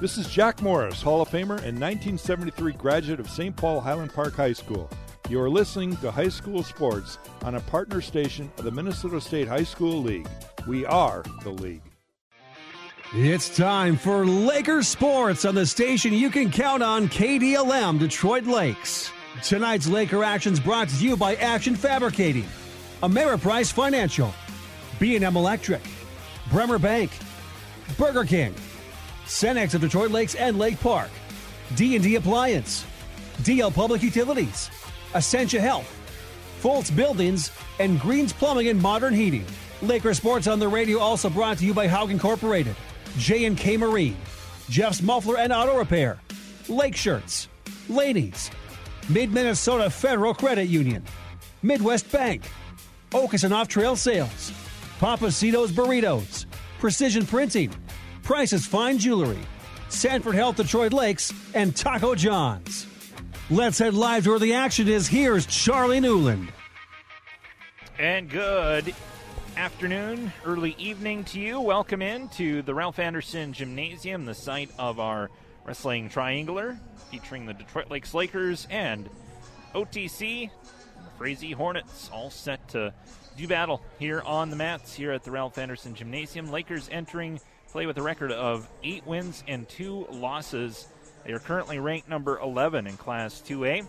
This is Jack Morris, Hall of Famer and 1973 graduate of St. Paul Highland Park High School. You are listening to High School Sports on a partner station of the Minnesota State High School League. We are the league. It's time for Lakers Sports on the station you can count on KDLM Detroit Lakes. Tonight's Laker action's brought to you by Action Fabricating, Ameriprise Financial, B&M Electric, Bremer Bank, Burger King, Cenex of Detroit Lakes and Lake Park, D&D Appliance, DL Public Utilities, Essentia Health, Fultz Buildings, and Greens Plumbing and Modern Heating. Laker Sports on the radio also brought to you by Haug Incorporated, J&K Marine, Jeff's Muffler and Auto Repair, Lake Shirts, Laney's, Mid-Minnesota Federal Credit Union, Midwest Bank, Okeson Off Trail Sales, Papacitos Burritos, Precision Printing, Price's Fine Jewelry, Sanford Health Detroit Lakes, and Taco John's. Let's head live to where the action is. Here's Charlie Newland. And good afternoon, early evening to you. Welcome in to the Ralph Anderson Gymnasium, the site of our wrestling triangular featuring the Detroit Lakes Lakers and OTC the Frazee Hornets, all set to do battle here on the mats here at the Ralph Anderson Gymnasium. Lakers entering play with a record of eight wins and two losses. They are currently ranked number 11 in Class 2A.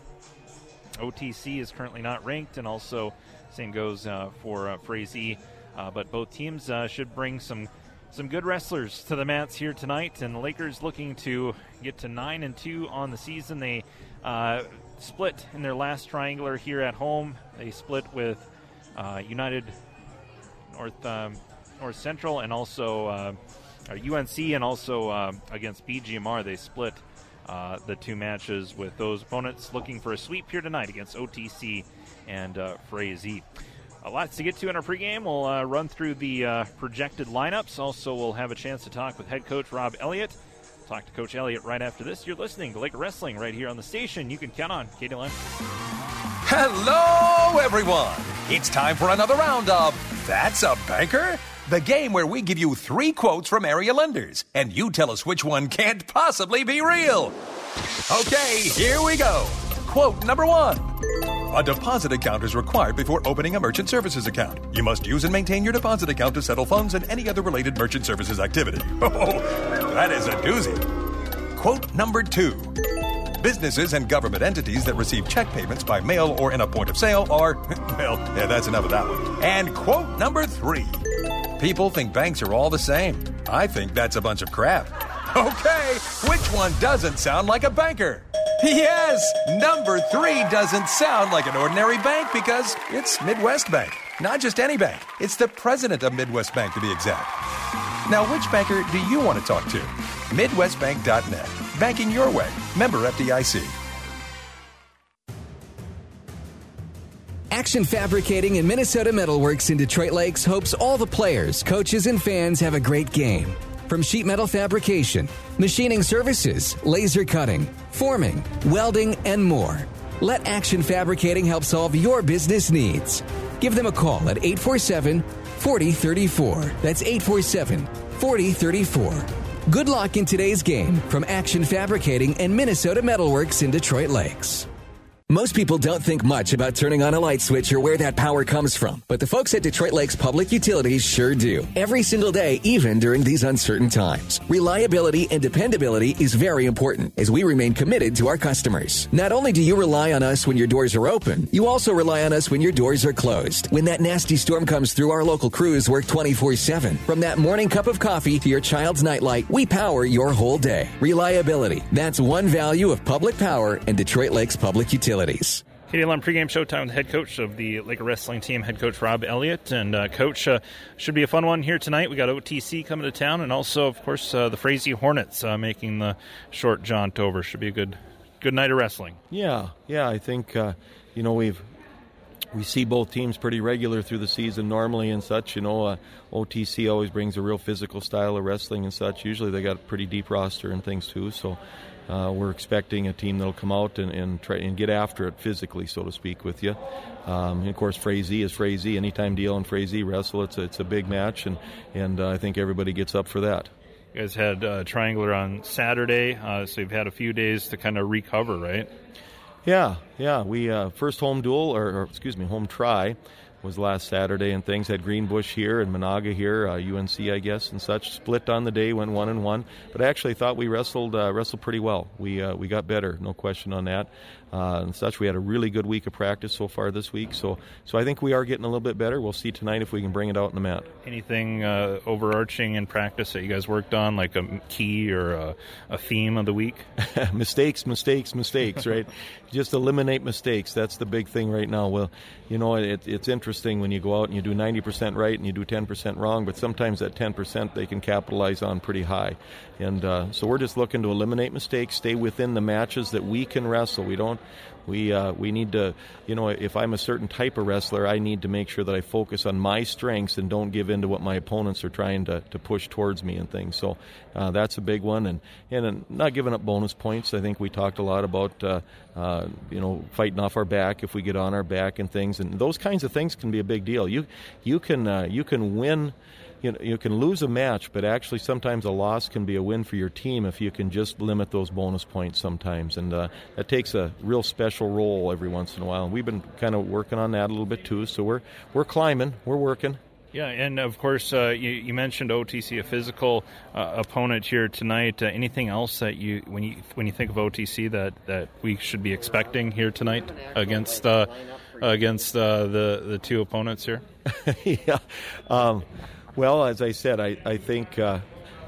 OTC is currently not ranked, and also same goes uh, for uh, Frazee. Uh, but both teams uh, should bring some some good wrestlers to the mats here tonight, and the Lakers looking to get to nine and two on the season. They uh, split in their last triangular here at home. They split with uh, United North um, North Central and also uh, UNC, and also uh, against BGMR. They split uh, the two matches with those opponents looking for a sweep here tonight against OTC and uh, Frazee. A lot to get to in our pregame. We'll uh, run through the uh, projected lineups. Also, we'll have a chance to talk with head coach Rob Elliott. Talk to Coach Elliott right after this. You're listening to Lake Wrestling right here on the station. You can count on Lynn. Hello, everyone. It's time for another round of That's a Banker? The game where we give you three quotes from area lenders, and you tell us which one can't possibly be real. Okay, here we go. Quote number one. A deposit account is required before opening a merchant services account. You must use and maintain your deposit account to settle funds and any other related merchant services activity. Oh, that is a doozy. Quote number two. Businesses and government entities that receive check payments by mail or in a point of sale are, well, yeah, that's enough of that one. And quote number three. People think banks are all the same. I think that's a bunch of crap. Okay, which one doesn't sound like a banker? Yes, number three doesn't sound like an ordinary bank because it's Midwest Bank. Not just any bank, it's the president of Midwest Bank to be exact. Now, which banker do you want to talk to? MidwestBank.net. Banking your way. Member FDIC. Action Fabricating and Minnesota Metalworks in Detroit Lakes hopes all the players, coaches, and fans have a great game. From sheet metal fabrication, machining services, laser cutting, forming, welding, and more. Let Action Fabricating help solve your business needs. Give them a call at 847 4034. That's 847 4034. Good luck in today's game from Action Fabricating and Minnesota Metalworks in Detroit Lakes. Most people don't think much about turning on a light switch or where that power comes from, but the folks at Detroit Lakes Public Utilities sure do. Every single day, even during these uncertain times. Reliability and dependability is very important as we remain committed to our customers. Not only do you rely on us when your doors are open, you also rely on us when your doors are closed. When that nasty storm comes through, our local crews work 24 7. From that morning cup of coffee to your child's nightlight, we power your whole day. Reliability. That's one value of public power and Detroit Lakes Public Utilities. KDLM pregame showtime with head coach of the Laker wrestling team, head coach Rob Elliott. And uh, coach, uh, should be a fun one here tonight. We got OTC coming to town, and also, of course, uh, the Frazee Hornets uh, making the short jaunt over. Should be a good, good night of wrestling. Yeah, yeah. I think uh, you know we've we see both teams pretty regular through the season normally and such. You know, uh, OTC always brings a real physical style of wrestling and such. Usually they got a pretty deep roster and things too. So uh, we're expecting a team that'll come out and, and, try and get after it physically, so to speak, with you. Um, and of course, Frazee is Frazee. Anytime DL and Frazee wrestle, it's a, it's a big match, and and uh, I think everybody gets up for that. You guys had uh, Triangular on Saturday, uh, so you've had a few days to kind of recover, right? Yeah, yeah. We uh, first home duel, or, or, excuse me, home try was last Saturday, and things had Greenbush here and Menahga here, uh, UNC, I guess, and such. Split on the day, went one and one. But I actually thought we wrestled uh, wrestled pretty well. We uh, we got better, no question on that. Uh, and such. We had a really good week of practice so far this week, so so I think we are getting a little bit better. We'll see tonight if we can bring it out in the mat. Anything uh, overarching in practice that you guys worked on, like a key or a, a theme of the week? mistakes, mistakes, mistakes. Right, just eliminate mistakes. That's the big thing right now. Well, you know, it, it's interesting when you go out and you do 90% right and you do 10% wrong, but sometimes that 10% they can capitalize on pretty high. And uh, so we're just looking to eliminate mistakes, stay within the matches that we can wrestle. We don't we uh, we need to, you know, if I'm a certain type of wrestler, I need to make sure that I focus on my strengths and don't give in to what my opponents are trying to, to push towards me and things. So uh, that's a big one, and and not giving up bonus points. I think we talked a lot about, uh, uh, you know, fighting off our back if we get on our back and things, and those kinds of things can be a big deal. You you can uh, you can win you know, you can lose a match, but actually sometimes a loss can be a win for your team if you can just limit those bonus points sometimes, and uh, that takes a real special role every once in a while. And we've been kind of working on that a little bit too. So we're we're climbing, we're working. Yeah, and of course, uh, you, you, mentioned OTC, a physical uh, opponent here tonight. Uh, anything else that you, when you when you think of OTC, that, that we should be expecting here tonight against uh, against uh, the the two opponents here? yeah. Um, well, as I said, I, I think uh,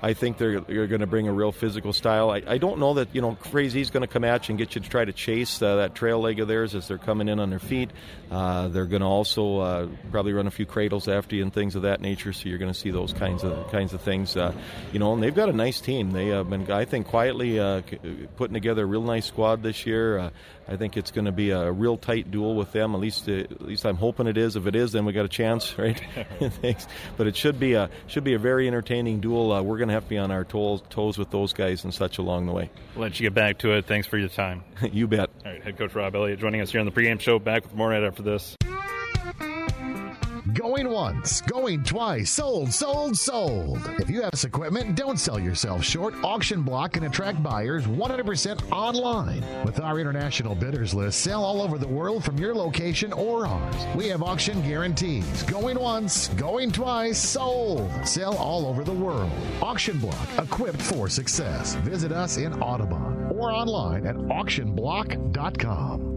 I think they're, they're going to bring a real physical style. I, I don't know that you know Frazee's going to come at you and get you to try to chase uh, that trail leg of theirs as they're coming in on their feet. Uh, they're going to also uh, probably run a few cradles after you and things of that nature. So you're going to see those kinds of kinds of things. Uh, you know, and they've got a nice team. They have been, I think, quietly uh, putting together a real nice squad this year. Uh, I think it's going to be a real tight duel with them. At least, at least I'm hoping it is. If it is, then we got a chance, right? Thanks. But it should be a should be a very entertaining duel. we're going to have to be on our toes, toes with those guys and such along the way. We'll let you get back to it. Thanks for your time. you bet. All right, head coach Rob Elliott joining us here on the pregame show. Back with more right after this. Going once, going twice, sold, sold, sold. If you have this equipment, don't sell yourself short. Auction Block can attract buyers 100% online. With our international bidders list, sell all over the world from your location or ours. We have auction guarantees. Going once, going twice, sold. Sell all over the world. Auction Block, equipped for success. Visit us in Audubon or online at auctionblock.com.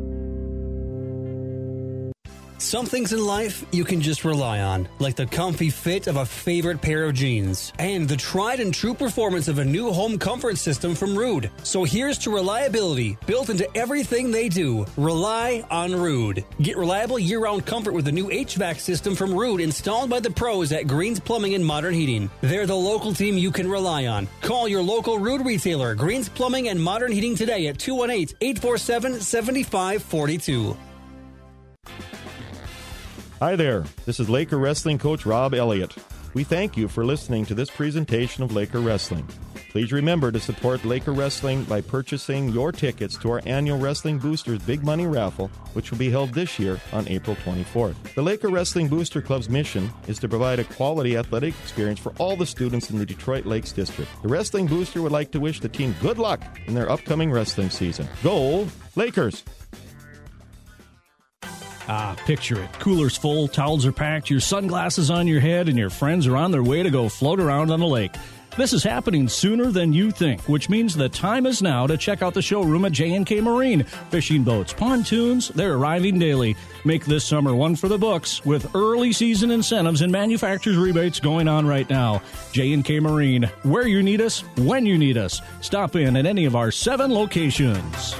Some things in life you can just rely on, like the comfy fit of a favorite pair of jeans and the tried and true performance of a new home comfort system from Ruud. So here's to reliability built into everything they do. Rely on Ruud. Get reliable year round comfort with the new HVAC system from Ruud installed by the pros at Greens Plumbing and Modern Heating. They're the local team you can rely on. Call your local Ruud retailer, Greens Plumbing and Modern Heating today at 218 847 7542. Hi there, this is Laker Wrestling coach Rob Elliott. We thank you for listening to this presentation of Laker Wrestling. Please remember to support Laker Wrestling by purchasing your tickets to our annual Wrestling Boosters Big Money Raffle, which will be held this year on April 24th. The Laker Wrestling Booster Club's mission is to provide a quality athletic experience for all the students in the Detroit Lakes District. The Wrestling Booster would like to wish the team good luck in their upcoming wrestling season. Go Lakers! Ah, picture it. Cooler's full, towels are packed, your sunglasses on your head, and your friends are on their way to go float around on the lake. This is happening sooner than you think, which means the time is now to check out the showroom at J&K Marine. Fishing boats, pontoons, they're arriving daily. Make this summer one for the books with early season incentives and manufacturer's rebates going on right now. J&K Marine, where you need us, when you need us. Stop in at any of our seven locations.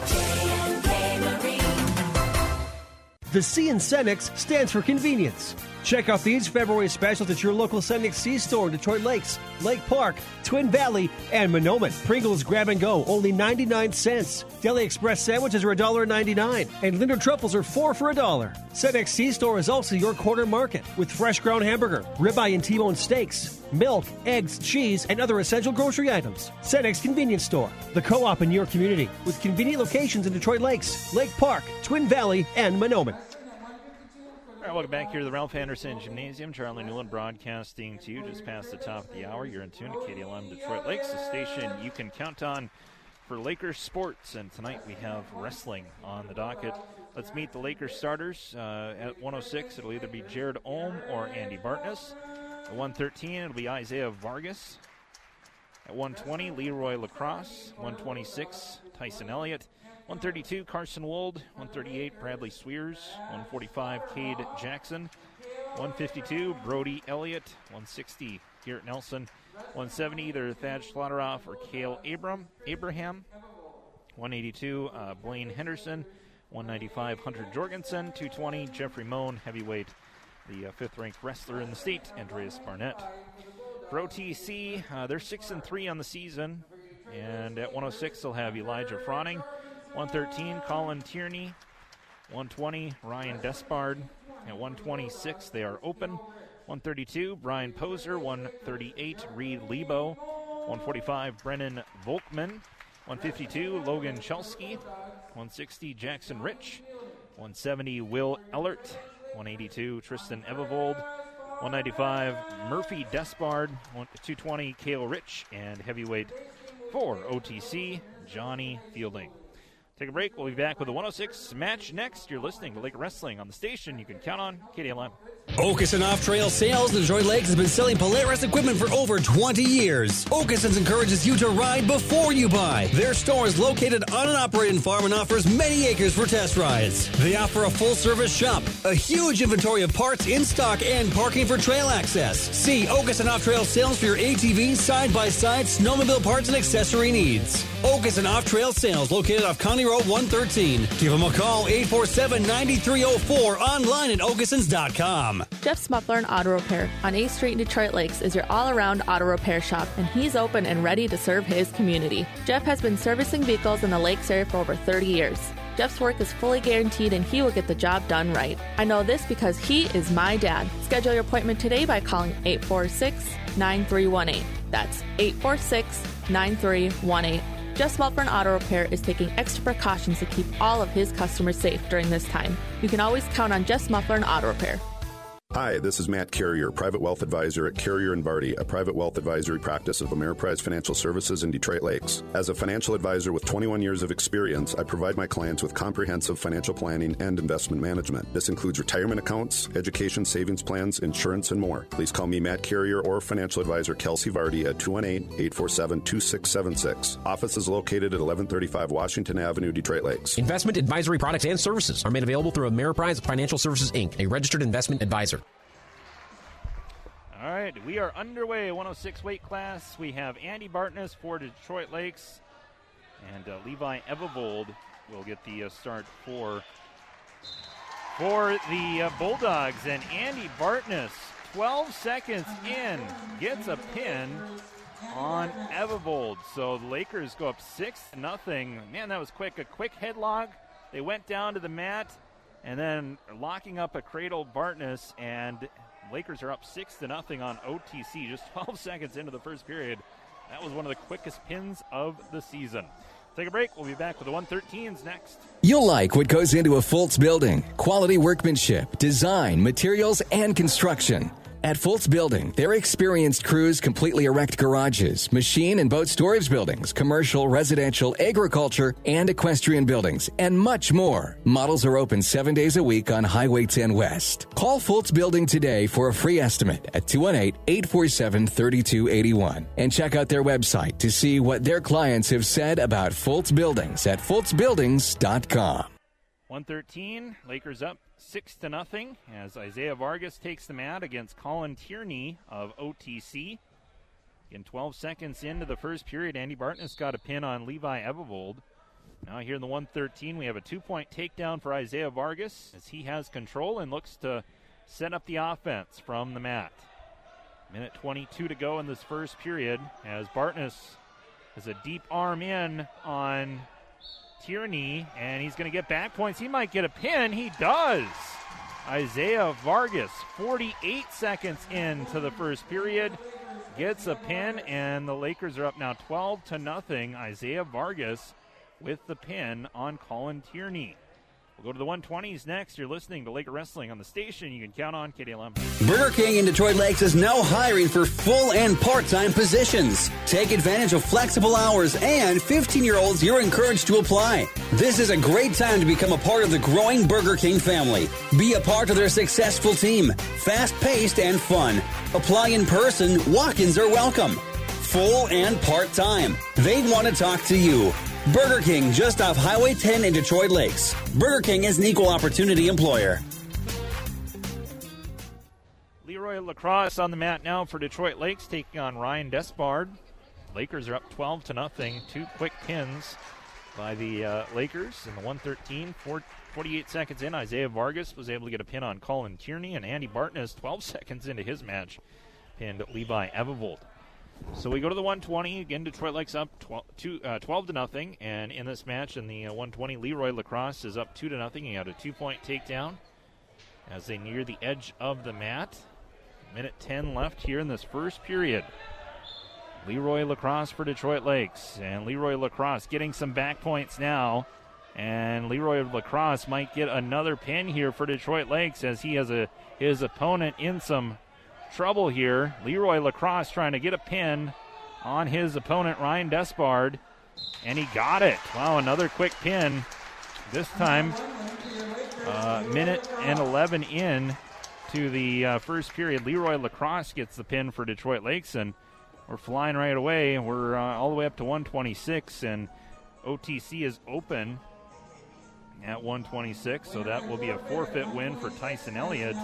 The C in Cenex stands for convenience. Check out these February specials at your local Cenex C store in Detroit Lakes, Lake Park, Twin Valley, and Mahnomen. Pringles Grab and Go, only 99 cents. Deli Express sandwiches are $1.99, and Lindor truffles are 4 for a dollar. Cenex C store is also your corner market with fresh ground hamburger, ribeye and T-bone steaks, milk, eggs, cheese, and other essential grocery items. Cenex Convenience Store, the co-op in your community, with convenient locations in Detroit Lakes, Lake Park, Twin Valley, and Right, welcome back here to the Ralph Anderson Gymnasium. Charlie Newland broadcasting to you just past the top of the hour. You're in tune to KDLM Detroit Lakes, the station you can count on for Lakers sports. And tonight we have wrestling on the docket. Let's meet the Lakers starters. Uh, at 106, it'll either be Jared Ohm or Andy Bartness. At 113, it'll be Isaiah Vargas. At 120, Leroy Lacrosse. 126, Tyson Elliott. 132, Carson Wold. 138, Bradley Sweers. 145, Cade Jackson. 152, Brody Elliott. 160, Garrett Nelson. 170, either Thad Schlotteroff or Kale Abram, Abraham. 182, uh, Blaine Henderson. 195, Hunter Jorgensen. 220, Jeffrey Moan, heavyweight, the uh, fifth ranked wrestler in the state, Andreas Barnett. For OTC, uh, they're 6 and 3 on the season. And at 106, they'll have Elijah Froning. 113, Colin Tierney. 120, Ryan Despard. At 126, they are open. 132, Brian Poser. 138, Reed Lebo. 145, Brennan Volkman. 152, Logan Chelsky. 160, Jackson Rich. 170, Will Ellert. 182, Tristan Evervold. 195, Murphy Despard. 220, Kale Rich. And heavyweight for OTC, Johnny Fielding. Take a break. We'll be back with the 106 match next. You're listening to Lake Wrestling on the station you can count on KDLM. Okeson Off Trail Sales in Detroit Lakes has been selling Polaris equipment for over 20 years. Okeson's encourages you to ride before you buy. Their store is located on an operating farm and offers many acres for test rides. They offer a full service shop, a huge inventory of parts in stock, and parking for trail access. See Okeson Off Trail Sales for your ATV, side by side, snowmobile parts, and accessory needs. Okeson Off Trail Sales located off County Road 113. Give them a call 847 9304 online at okesons.com. Jeff's Muffler and Auto Repair on 8th Street in Detroit Lakes is your all around auto repair shop, and he's open and ready to serve his community. Jeff has been servicing vehicles in the Lakes area for over 30 years. Jeff's work is fully guaranteed and he will get the job done right. I know this because he is my dad. Schedule your appointment today by calling 846 9318. That's 846 9318. Jeff's Muffler and Auto Repair is taking extra precautions to keep all of his customers safe during this time. You can always count on Jeff's Muffler and Auto Repair. Hi, this is Matt Carrier, Private Wealth Advisor at Carrier and Vardy, a private wealth advisory practice of Ameriprise Financial Services in Detroit Lakes. As a financial advisor with 21 years of experience, I provide my clients with comprehensive financial planning and investment management. This includes retirement accounts, education savings plans, insurance, and more. Please call me Matt Carrier or financial advisor Kelsey Vardy at 218-847-2676. Office is located at 1135 Washington Avenue, Detroit Lakes. Investment advisory products and services are made available through Ameriprise Financial Services Inc., a registered investment advisor. All right, we are underway. 106 weight class. We have Andy Bartness for Detroit Lakes, and uh, Levi Evavold will get the uh, start for for the uh, Bulldogs. And Andy Bartness, 12 seconds in, gets a pin on Evavold. So the Lakers go up six nothing. Man, that was quick. A quick headlock. They went down to the mat, and then locking up a cradle Bartness and Lakers are up six to nothing on OTC just 12 seconds into the first period. That was one of the quickest pins of the season. Take a break. We'll be back with the 113s next. You'll like what goes into a Fultz building quality workmanship, design, materials, and construction. At Fultz Building, their experienced crews completely erect garages, machine and boat storage buildings, commercial, residential, agriculture, and equestrian buildings, and much more. Models are open seven days a week on Highway 10 West. Call Fultz Building today for a free estimate at 218 847 3281 and check out their website to see what their clients have said about Fultz Buildings at FultzBuildings.com. 113, Lakers up six to nothing as Isaiah Vargas takes the mat against Colin Tierney of OTC. In 12 seconds into the first period, Andy Bartness got a pin on Levi Evavold. Now here in the 113, we have a two-point takedown for Isaiah Vargas as he has control and looks to set up the offense from the mat. Minute 22 to go in this first period as Bartness has a deep arm in on Tierney, and he's going to get back points. He might get a pin. He does. Isaiah Vargas, 48 seconds into the first period, gets a pin, and the Lakers are up now 12 to nothing. Isaiah Vargas with the pin on Colin Tierney. We'll go to the 120s next. You're listening to Laker Wrestling on the station. You can count on KDLM. Burger King in Detroit Lakes is now hiring for full and part time positions. Take advantage of flexible hours, and 15 year olds, you're encouraged to apply. This is a great time to become a part of the growing Burger King family. Be a part of their successful team, fast paced and fun. Apply in person, walk ins are welcome. Full and part time. They want to talk to you. Burger King, just off Highway 10 in Detroit Lakes. Burger King is an equal opportunity employer. Leroy Lacrosse on the mat now for Detroit Lakes, taking on Ryan Despard. Lakers are up 12 to nothing. Two quick pins by the uh, Lakers in the 113. 48 seconds in, Isaiah Vargas was able to get a pin on Colin Tierney, and Andy Barton Bartness, 12 seconds into his match, pinned Levi Evavold. So we go to the 120 again. Detroit Lakes up 12, two, uh, 12 to nothing, and in this match in the uh, 120, Leroy Lacrosse is up two to nothing. He had a two-point takedown as they near the edge of the mat. Minute 10 left here in this first period. Leroy Lacrosse for Detroit Lakes, and Leroy Lacrosse getting some back points now. And Leroy Lacrosse might get another pin here for Detroit Lakes as he has a his opponent in some trouble here. Leroy Lacrosse trying to get a pin on his opponent, Ryan Despard, and he got it. Wow, another quick pin. This time, uh, minute and 11 in to the uh, first period. Leroy Lacrosse gets the pin for Detroit Lakes, and we're flying right away. We're uh, all the way up to 126, and OTC is open at 126, so that will be a forfeit win for Tyson Elliott.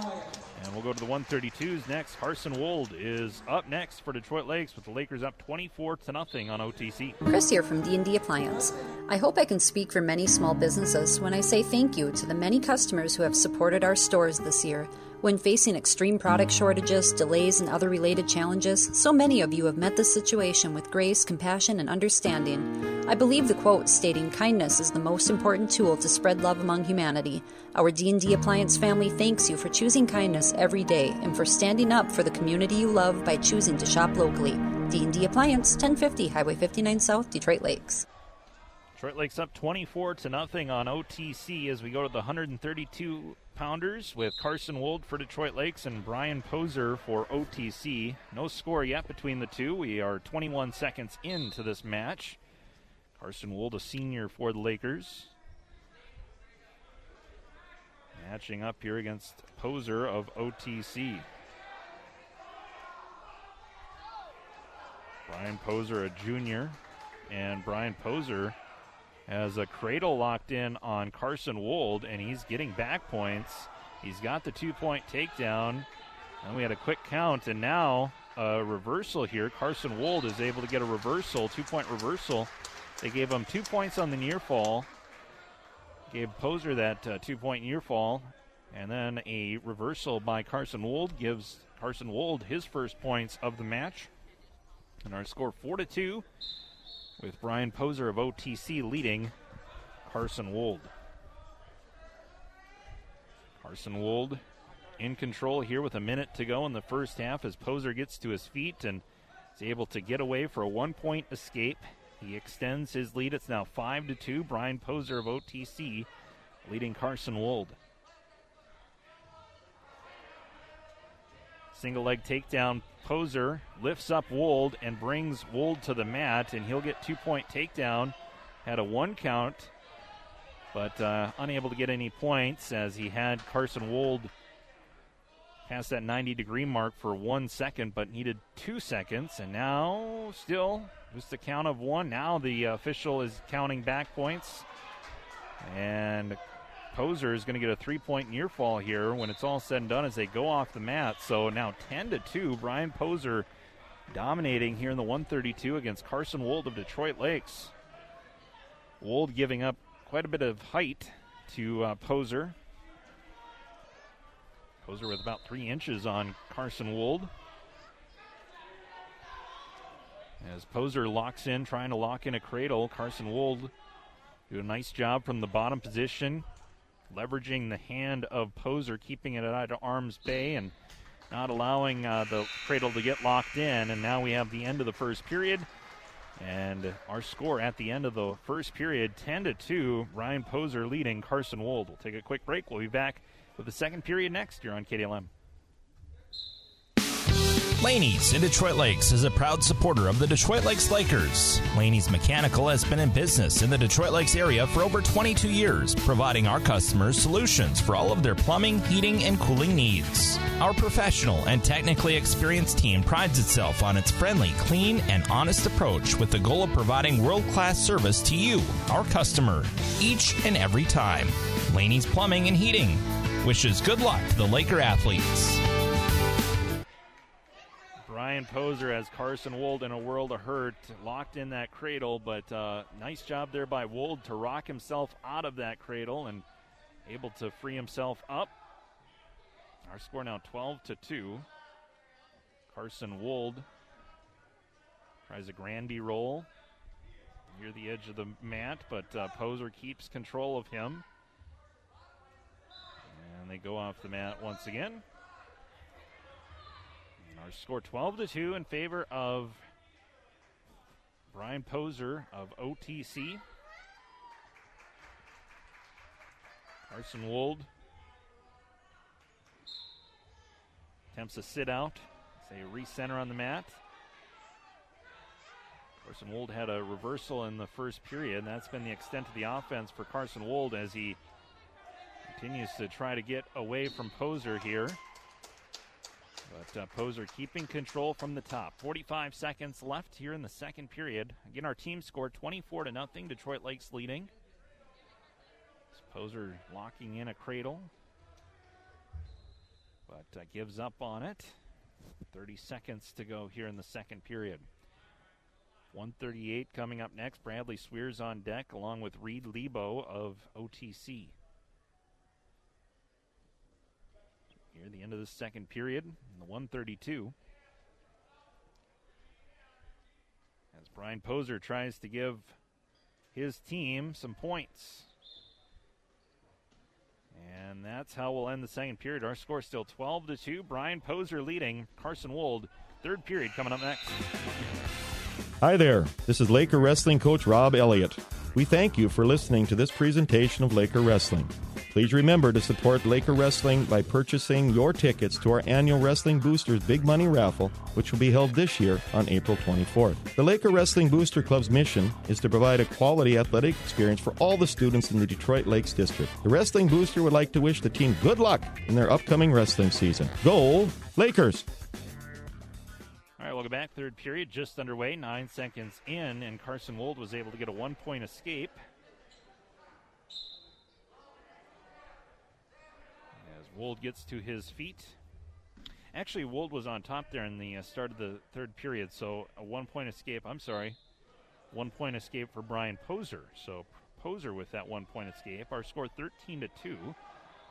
And we'll go to the 132s next. Carson Wold is up next for Detroit Lakes with the Lakers up 24 to nothing on OTC. Chris here from D&D Appliance. I hope I can speak for many small businesses when I say thank you to the many customers who have supported our stores this year. When facing extreme product shortages, delays, and other related challenges, so many of you have met this situation with grace, compassion, and understanding. I believe the quote stating kindness is the most important tool to spread love among humanity. Our D&D Appliance family thanks you for choosing kindness every day and for standing up for the community you love by choosing to shop locally. D&D Appliance, 1050 Highway 59 South, Detroit Lakes. Detroit Lakes up 24 to nothing on OTC as we go to the 132 pounders with Carson Wold for Detroit Lakes and Brian Poser for OTC. No score yet between the two. We are 21 seconds into this match. Carson Wold, a senior for the Lakers. Matching up here against Poser of OTC. Brian Poser, a junior, and Brian Poser has a cradle locked in on Carson Wold, and he's getting back points. He's got the two point takedown. And we had a quick count, and now a reversal here. Carson Wold is able to get a reversal, two point reversal. They gave him two points on the near fall, gave Poser that uh, two point near fall, and then a reversal by Carson Wold gives Carson Wold his first points of the match. And our score 4 to 2 with Brian Poser of OTC leading Carson Wold. Carson Wold in control here with a minute to go in the first half as Poser gets to his feet and is able to get away for a one point escape. He extends his lead. It's now 5 to 2. Brian Poser of OTC leading Carson Wold. Single leg takedown. Poser lifts up Wold and brings Wold to the mat, and he'll get two point takedown. Had a one count, but uh, unable to get any points as he had Carson Wold past that 90 degree mark for one second, but needed two seconds. And now, still, just a count of one. Now the official is counting back points. And Poser is going to get a three point near fall here when it's all said and done as they go off the mat. So now 10 to 2, Brian Poser dominating here in the 132 against Carson Wold of Detroit Lakes. Wold giving up quite a bit of height to uh, Poser. Poser with about three inches on Carson Wold. As Poser locks in, trying to lock in a cradle, Carson Wold do a nice job from the bottom position, leveraging the hand of Poser, keeping it out of arm's bay and not allowing uh, the cradle to get locked in. And now we have the end of the first period. And our score at the end of the first period 10 to 2. Ryan Poser leading Carson Wold. We'll take a quick break. We'll be back with the second period next year on KDLM. Laney's in Detroit Lakes is a proud supporter of the Detroit Lakes Lakers. Laney's Mechanical has been in business in the Detroit Lakes area for over 22 years, providing our customers solutions for all of their plumbing, heating, and cooling needs. Our professional and technically experienced team prides itself on its friendly, clean, and honest approach with the goal of providing world class service to you, our customer, each and every time. Laney's Plumbing and Heating wishes good luck to the Laker athletes. Brian Poser as Carson Wold in a world of hurt, locked in that cradle, but uh, nice job there by Wold to rock himself out of that cradle and able to free himself up. Our score now 12 to 2. Carson Wold tries a Granby roll near the edge of the mat, but uh, Poser keeps control of him. And they go off the mat once again. Our score 12 to 2 in favor of Brian Poser of OTC. Carson Wold attempts a sit out. Say recenter on the mat. Carson Wold had a reversal in the first period, and that's been the extent of the offense for Carson Wold as he continues to try to get away from Poser here. But uh, Poser keeping control from the top. 45 seconds left here in the second period. Again, our team scored 24 to nothing. Detroit Lakes leading. Poser locking in a cradle, but uh, gives up on it. 30 seconds to go here in the second period. 138 coming up next. Bradley Sweers on deck along with Reed Lebo of OTC. Here, the end of the second period, the 132. As Brian Poser tries to give his team some points. And that's how we'll end the second period. Our score is still 12 to 2. Brian Poser leading Carson Wold. Third period coming up next. Hi there. This is Laker Wrestling coach Rob Elliott. We thank you for listening to this presentation of Laker Wrestling. Please remember to support Laker Wrestling by purchasing your tickets to our annual Wrestling Boosters Big Money Raffle, which will be held this year on April 24th. The Laker Wrestling Booster Club's mission is to provide a quality athletic experience for all the students in the Detroit Lakes District. The Wrestling Booster would like to wish the team good luck in their upcoming wrestling season. Go Lakers! All right, welcome back. Third period just underway, nine seconds in, and Carson Wold was able to get a one point escape. Wold gets to his feet. Actually, Wold was on top there in the uh, start of the third period, so a one point escape. I'm sorry, one point escape for Brian Poser. So Poser with that one point escape. Our score 13 to 2.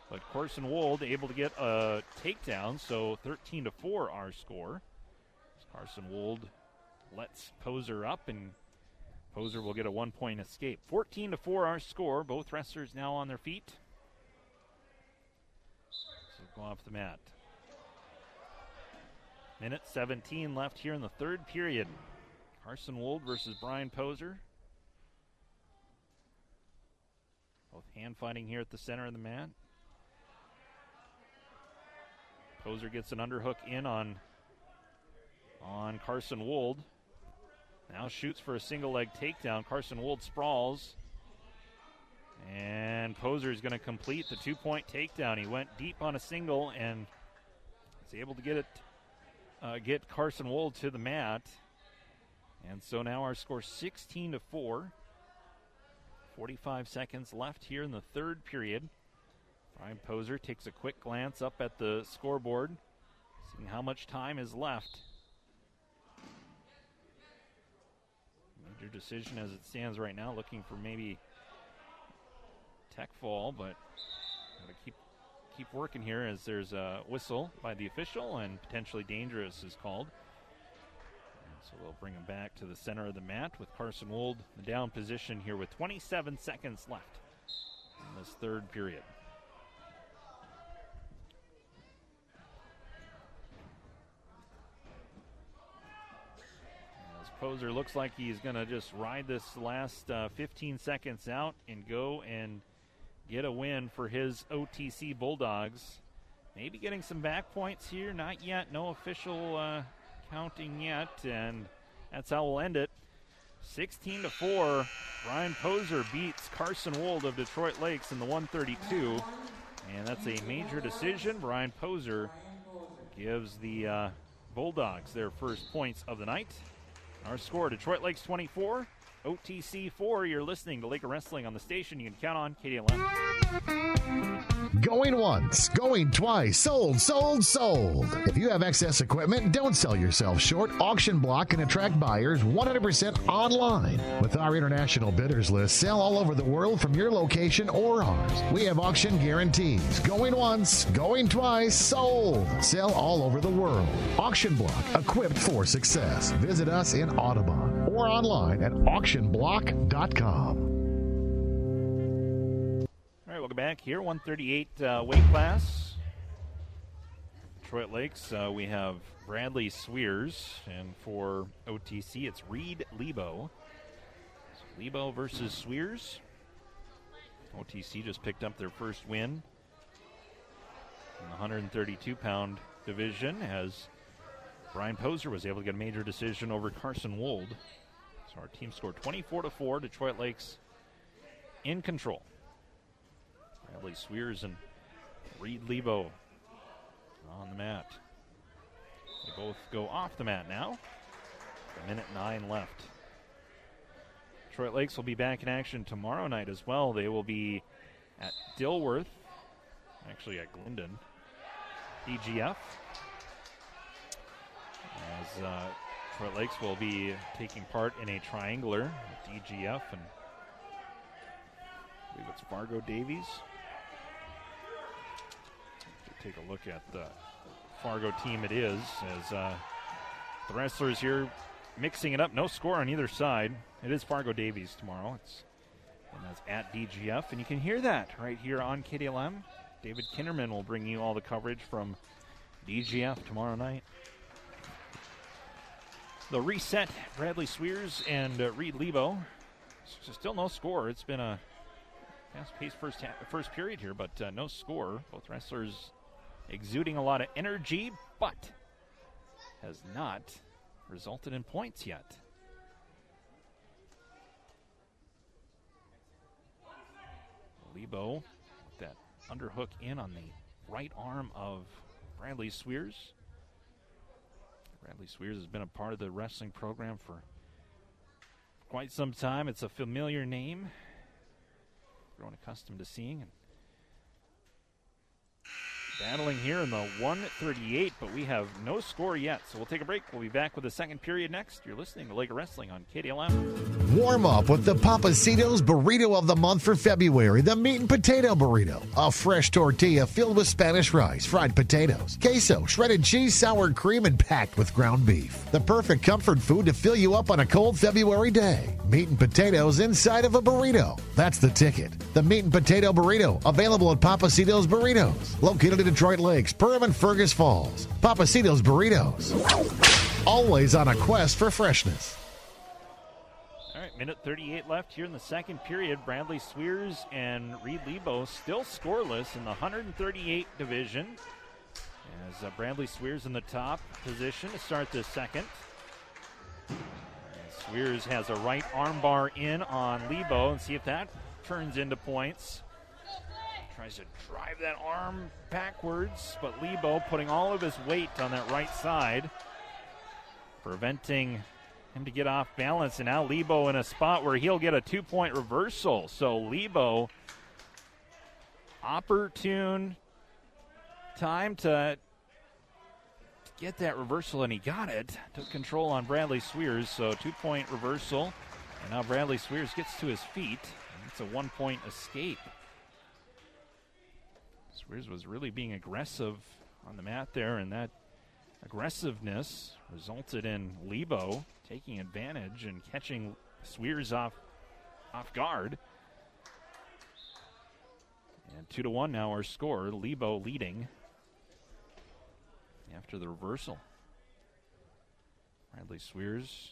But Carson Wold able to get a takedown, so 13 to 4 our score. Carson Wold lets Poser up, and Poser will get a one point escape. 14 to 4 our score. Both wrestlers now on their feet go off the mat. Minute 17 left here in the third period. Carson Wold versus Brian Poser. Both hand fighting here at the center of the mat. Poser gets an underhook in on on Carson Wold. Now shoots for a single leg takedown. Carson Wold sprawls. And Poser is going to complete the two point takedown. He went deep on a single and was able to get it, uh, get Carson Wold to the mat. And so now our score 16 to 4. 45 seconds left here in the third period. Brian Poser takes a quick glance up at the scoreboard, seeing how much time is left. Major decision as it stands right now, looking for maybe tech fall, but gotta keep keep working here as there's a whistle by the official and potentially dangerous is called. And so they'll bring him back to the center of the mat with Carson Wold the down position here with 27 seconds left in this third period. As Poser looks like he's going to just ride this last uh, 15 seconds out and go and get a win for his OTC Bulldogs. Maybe getting some back points here. Not yet. No official uh, counting yet. And that's how we'll end it. 16 to 4. Brian Poser beats Carson Wold of Detroit Lakes in the 132. And that's a major decision. Brian Poser gives the uh, Bulldogs their first points of the night. Our score Detroit Lakes 24, OTC 4. You're listening to Laker Wrestling on the station. You can count on KDLM. Going once, going twice, sold, sold, sold. If you have excess equipment, don't sell yourself short. Auction Block can attract buyers 100% online. With our international bidders list, sell all over the world from your location or ours. We have auction guarantees. Going once, going twice, sold. Sell all over the world. Auction Block, equipped for success. Visit us in Audubon or online at auctionblock.com. All right, welcome back here. 138 uh, weight class. Detroit Lakes, uh, we have Bradley Sweers, and for OTC, it's Reed Lebo. So Lebo versus Sweers. OTC just picked up their first win in the 132 pound division as Brian Poser was able to get a major decision over Carson Wold. So our team scored 24 to 4. Detroit Lakes in control. Bradley Sweers and Reed Lebo on the mat. They both go off the mat now. A minute nine left. Detroit Lakes will be back in action tomorrow night as well. They will be at Dilworth, actually at Glyndon, DGF. As uh, Detroit Lakes will be taking part in a triangular with DGF and I believe it's Fargo Davies. Take a look at the Fargo team it is as uh, the wrestlers here mixing it up. No score on either side. It is Fargo Davies tomorrow. It's and that's at DGF, and you can hear that right here on KDLM. David Kinderman will bring you all the coverage from DGF tomorrow night. The reset, Bradley Sweers and uh, Reed Lebo. So still no score. It's been a fast-paced first first period here, but uh, no score. Both wrestlers exuding a lot of energy, but has not resulted in points yet. Lebo, that underhook in on the right arm of Bradley Sweers. Bradley Sweers has been a part of the wrestling program for quite some time. It's a familiar name, grown accustomed to seeing. And battling here in the 138, but we have no score yet. So we'll take a break. We'll be back with the second period next. You're listening to Laker Wrestling on KDLM. Warm up with the Papacitos Burrito of the Month for February, the meat and potato burrito. A fresh tortilla filled with Spanish rice, fried potatoes, queso, shredded cheese, sour cream, and packed with ground beef. The perfect comfort food to fill you up on a cold February day. Meat and potatoes inside of a burrito. That's the ticket. The meat and potato burrito, available at Papacitos Burritos, located in Detroit Lakes, Perham, and Fergus Falls. Papacitos Burritos. Always on a quest for freshness. Minute 38 left here in the second period. Bradley Sweers and Reed Lebo still scoreless in the 138 division. As uh, Bradley Sweers in the top position to start the second. As Sweers has a right armbar in on Lebo and see if that turns into points. Tries to drive that arm backwards, but Lebo putting all of his weight on that right side, preventing him to get off balance. And now Lebo in a spot where he'll get a two point reversal. So Lebo, opportune time to get that reversal, and he got it. Took control on Bradley Sweers. So two point reversal. And now Bradley Sweers gets to his feet. It's a one point escape. Sweers was really being aggressive on the mat there, and that aggressiveness resulted in Lebo taking advantage and catching Sweers off off guard. And two to one now our score. Lebo leading after the reversal. Bradley Sweers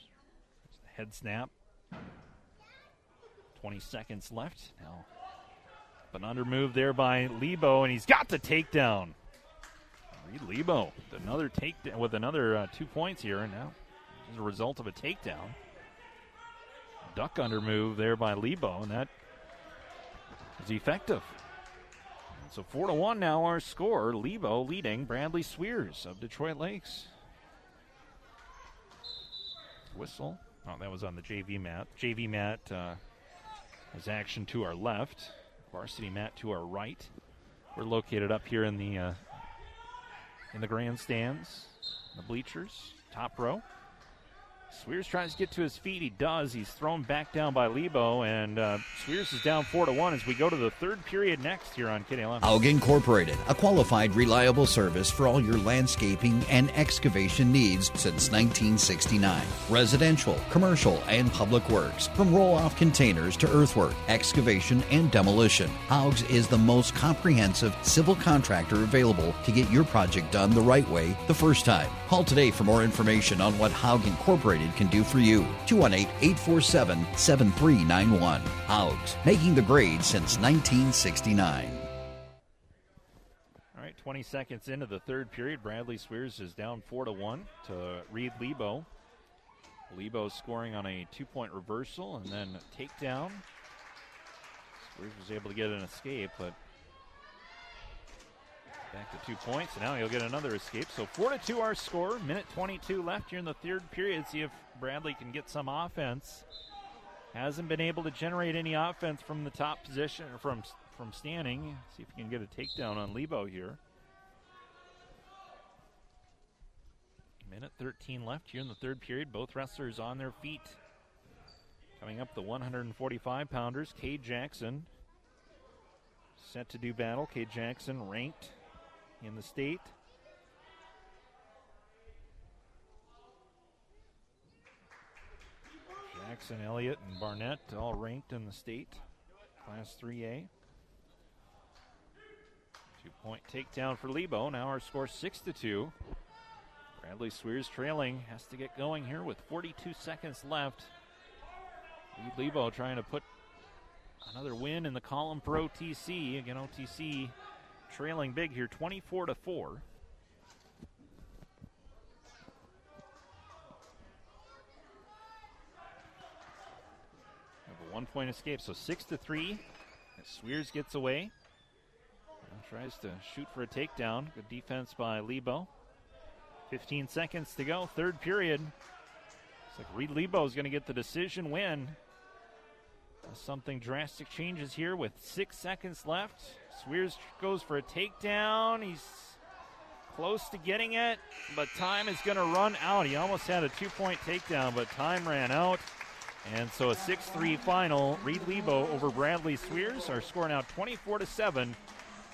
Head snap. 20 seconds left. Now, an under move there by Lebo, and he's got the takedown. Reed Lebo with another takedown with another uh, two points here, and now as a result of a takedown. Duck under move there by Lebo, and that is effective. So four to one now our score. Lebo leading Bradley Sweers of Detroit Lakes. Whistle. Oh, that was on the JV mat. JV mat uh, has action to our left. Varsity mat to our right. We're located up here in the uh, in the grandstands, the bleachers, top row. Sweers tries to get to his feet. He does. He's thrown back down by Lebo, and uh, Sweers is down four to one as we go to the third period next here on KDLM. Haug Incorporated, a qualified, reliable service for all your landscaping and excavation needs since 1969. Residential, commercial, and public works, from roll-off containers to earthwork, excavation, and demolition. Haug's is the most comprehensive civil contractor available to get your project done the right way the first time. Call today for more information on what Haug Incorporated can do for you. 218 847 7391. Haugs, making the grade since 1969. All right, 20 seconds into the third period, Bradley Sweers is down 4 to 1 to Reed Lebo. Lebo scoring on a two point reversal and then takedown. Sweers was able to get an escape, but Back to two points, and now he'll get another escape. So four to two, our score. Minute 22 left here in the third period. See if Bradley can get some offense. Hasn't been able to generate any offense from the top position or from from standing. See if he can get a takedown on Lebo here. Minute 13 left here in the third period. Both wrestlers on their feet. Coming up, the 145 pounders. Cade Jackson set to do battle. Cade Jackson ranked in the state. Jackson, Elliott, and Barnett all ranked in the state, Class 3A. Two point takedown for Lebo. Now our score 6 to 2. Bradley Sweers trailing, has to get going here with 42 seconds left. Lebo trying to put another win in the column for OTC. Again, OTC trailing big here, 24 to 4. Have a one point escape, so 6 to 3. As gets away. tries to shoot for a takedown. Good defense by Lebo. 15 seconds to go, third period. Looks like Reed Lebo is going to get the decision win. Something drastic changes here with six seconds left. Sweers goes for a takedown. He's close to getting it, but time is going to run out. He almost had a two point takedown, but time ran out. And so a 6 3 final. Reed Lebo over Bradley Sweers. Our score now 24 to 7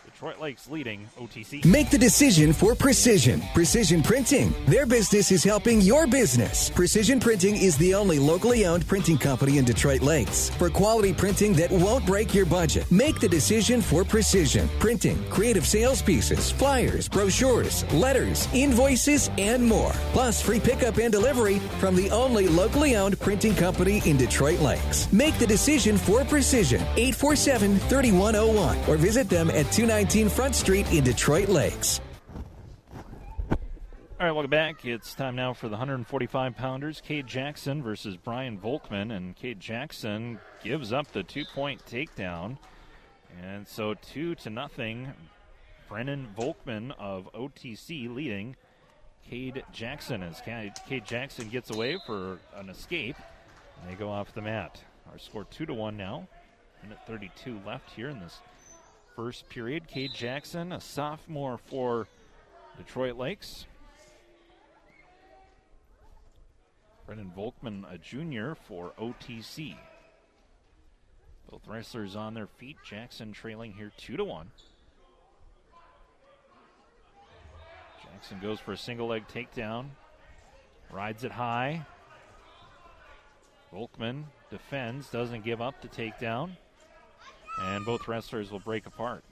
Detroit Lakes leading OTC. Make the decision for precision. Precision Printing. Their business is helping your business. Precision Printing is the only locally owned printing company in Detroit Lakes for quality printing that won't break your budget. Make the decision for precision. Printing, creative sales pieces, flyers, brochures, letters, invoices, and more. Plus free pickup and delivery from the only locally owned printing company in Detroit Lakes. Make the decision for precision. 847 3101 or visit them at 290 219 Front Street in Detroit Lakes. All right, welcome back. It's time now for the 145 pounders. Cade Jackson versus Brian Volkman, and Cade Jackson gives up the two point takedown. And so two to nothing. Brennan Volkman of OTC leading Cade Jackson as Cade Jackson gets away for an escape. And they go off the mat. Our score two to one now. Minute 32 left here in this first period. Cade Jackson, a sophomore for Detroit Lakes. Brendan Volkman, a junior for OTC. Both wrestlers on their feet. Jackson trailing here two to one. Jackson goes for a single leg takedown, rides it high. Volkman defends, doesn't give up the takedown and both wrestlers will break apart.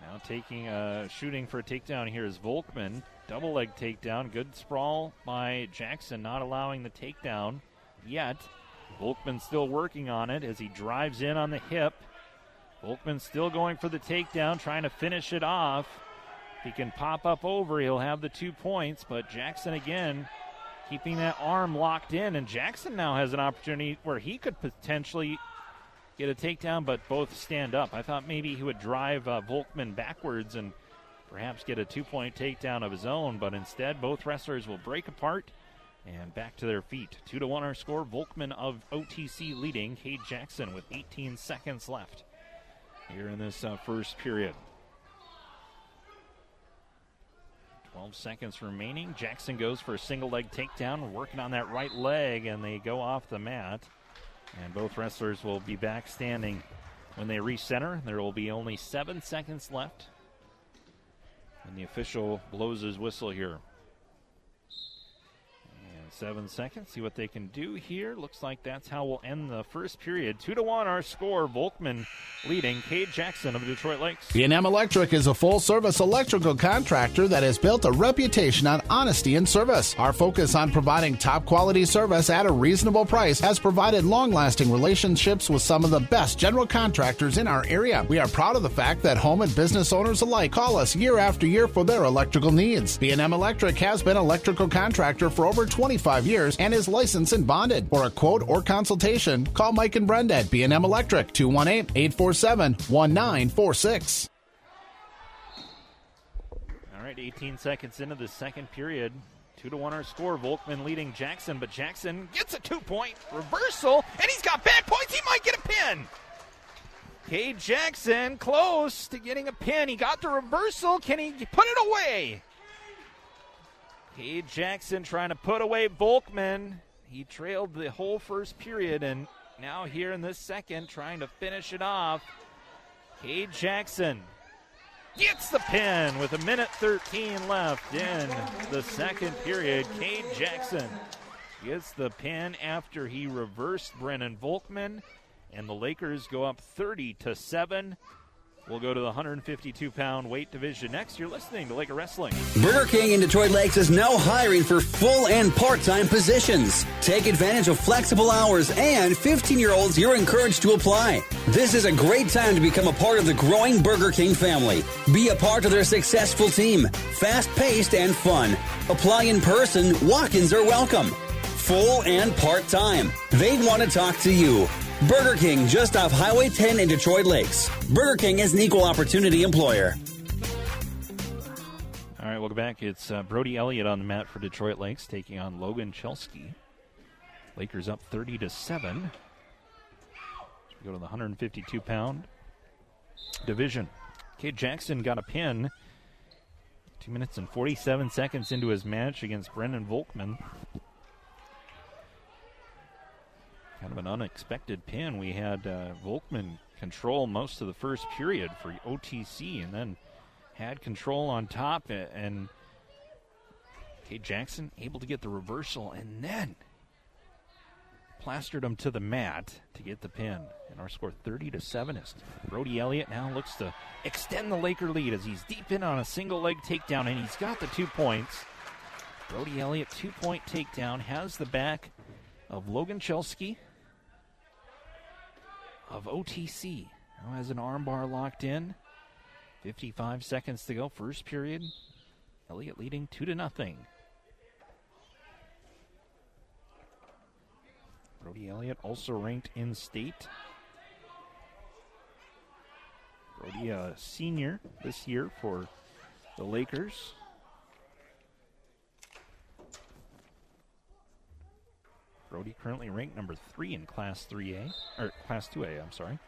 Now taking uh, shooting for a takedown here is Volkman. Double leg takedown. Good sprawl by Jackson, not allowing the takedown yet. Volkman still working on it as he drives in on the hip. Volkman still going for the takedown, trying to finish it off. He can pop up over, he'll have the two points, but Jackson again keeping that arm locked in, and Jackson now has an opportunity where he could potentially get a takedown, but both stand up. I thought maybe he would drive uh, Volkman backwards and perhaps get a two point takedown of his own, but instead, both wrestlers will break apart and back to their feet. Two to one our score. Volkman of OTC leading. Cade Jackson with 18 seconds left here in this uh, first period. 12 seconds remaining. Jackson goes for a single leg takedown, working on that right leg, and they go off the mat. And both wrestlers will be back standing when they recenter. There will be only seven seconds left. And the official blows his whistle here. Seven seconds. See what they can do here. Looks like that's how we'll end the first period. Two to one, our score. Volkman leading. Cade Jackson of the Detroit Lakes. B&M Electric is a full-service electrical contractor that has built a reputation on honesty and service. Our focus on providing top-quality service at a reasonable price has provided long-lasting relationships with some of the best general contractors in our area. We are proud of the fact that home and business owners alike call us year after year for their electrical needs. B&M Electric has been electrical contractor for over 25 years and is licensed and bonded. For a quote or consultation, call Mike and Brenda at B&M Electric 218-847-1946. All right, 18 seconds into the second period. Two to one our score. Volkman leading Jackson, but Jackson gets a two point reversal, and he's got bad points. He might get a pin. Cade Jackson close to getting a pin. He got the reversal. Can he put it away? Cade Jackson trying to put away Volkman. He trailed the whole first period, and now here in this second, trying to finish it off. Cade Jackson gets the pin with a minute 13 left in the second period. Cade Jackson gets the pin after he reversed Brennan Volkman, and the Lakers go up 30 to 7. We'll go to the 152 pound weight division next. You're listening to Laker Wrestling. Burger King in Detroit Lakes is now hiring for full and part time positions. Take advantage of flexible hours, and 15 year olds, you're encouraged to apply. This is a great time to become a part of the growing Burger King family. Be a part of their successful team. Fast paced and fun. Apply in person, walk ins are welcome. Full and part time. They want to talk to you. Burger King just off Highway 10 in Detroit Lakes. Burger King is an equal opportunity employer. All right, welcome back. It's uh, Brody Elliott on the mat for Detroit Lakes taking on Logan Chelsky. Lakers up 30 to 7. we go to the 152 pound division. Cade Jackson got a pin. Two minutes and 47 seconds into his match against Brendan Volkman. Kind of an unexpected pin. We had uh, Volkman control most of the first period for OTC and then had control on top. And Cade Jackson able to get the reversal and then plastered him to the mat to get the pin. And our score 30 to 7 is Brody Elliott now looks to extend the Laker lead as he's deep in on a single leg takedown and he's got the two points. Brody Elliott, two point takedown, has the back of Logan Chelsky of OTC. Now has an armbar locked in. 55 seconds to go, first period. Elliott leading two to nothing. Brody Elliott also ranked in state. Brody, a senior this year for the Lakers. Brody currently ranked number three in Class 3A, or Class 2A, I'm sorry.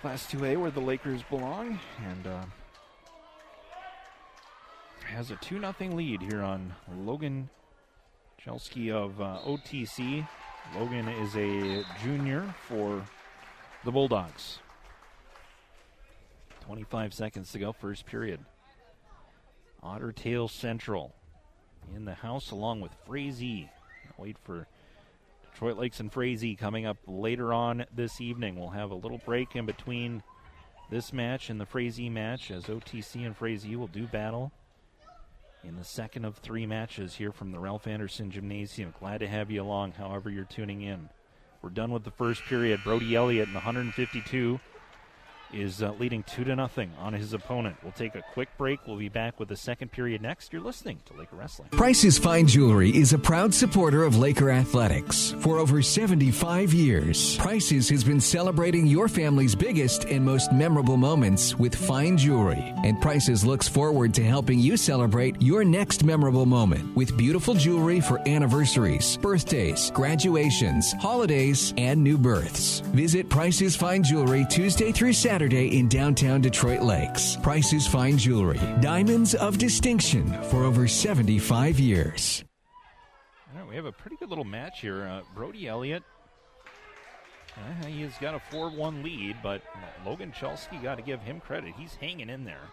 Class 2A, where the Lakers belong, and uh, has a 2 0 lead here on Logan Chelsky of uh, OTC. Logan is a junior for the Bulldogs. 25 seconds to go, first period. Otter Tail Central in the house along with Frazee Wait for Detroit Lakes and Frazee coming up later on this evening. We'll have a little break in between this match and the Frazee match as OTC and Frazee will do battle in the second of three matches here from the Ralph Anderson Gymnasium. Glad to have you along, however, you're tuning in. We're done with the first period. Brody Elliott in the 152 is uh, leading two to nothing on his opponent. We'll take a quick break. We'll be back with the second period next. You're listening to Laker Wrestling. Price's Fine Jewelry is a proud supporter of Laker athletics for over 75 years. Price's has been celebrating your family's biggest and most memorable moments with fine jewelry, and Price's looks forward to helping you celebrate your next memorable moment with beautiful jewelry for anniversaries, birthdays, graduations, holidays, and new births. Visit Price's Fine Jewelry Tuesday through Saturday Saturday in downtown Detroit Lakes. Prices Fine Jewelry. Diamonds of distinction for over 75 years. All right, we have a pretty good little match here. Uh, Brody Elliott, uh, he has got a 4 1 lead, but Logan Chelsky got to give him credit. He's hanging in there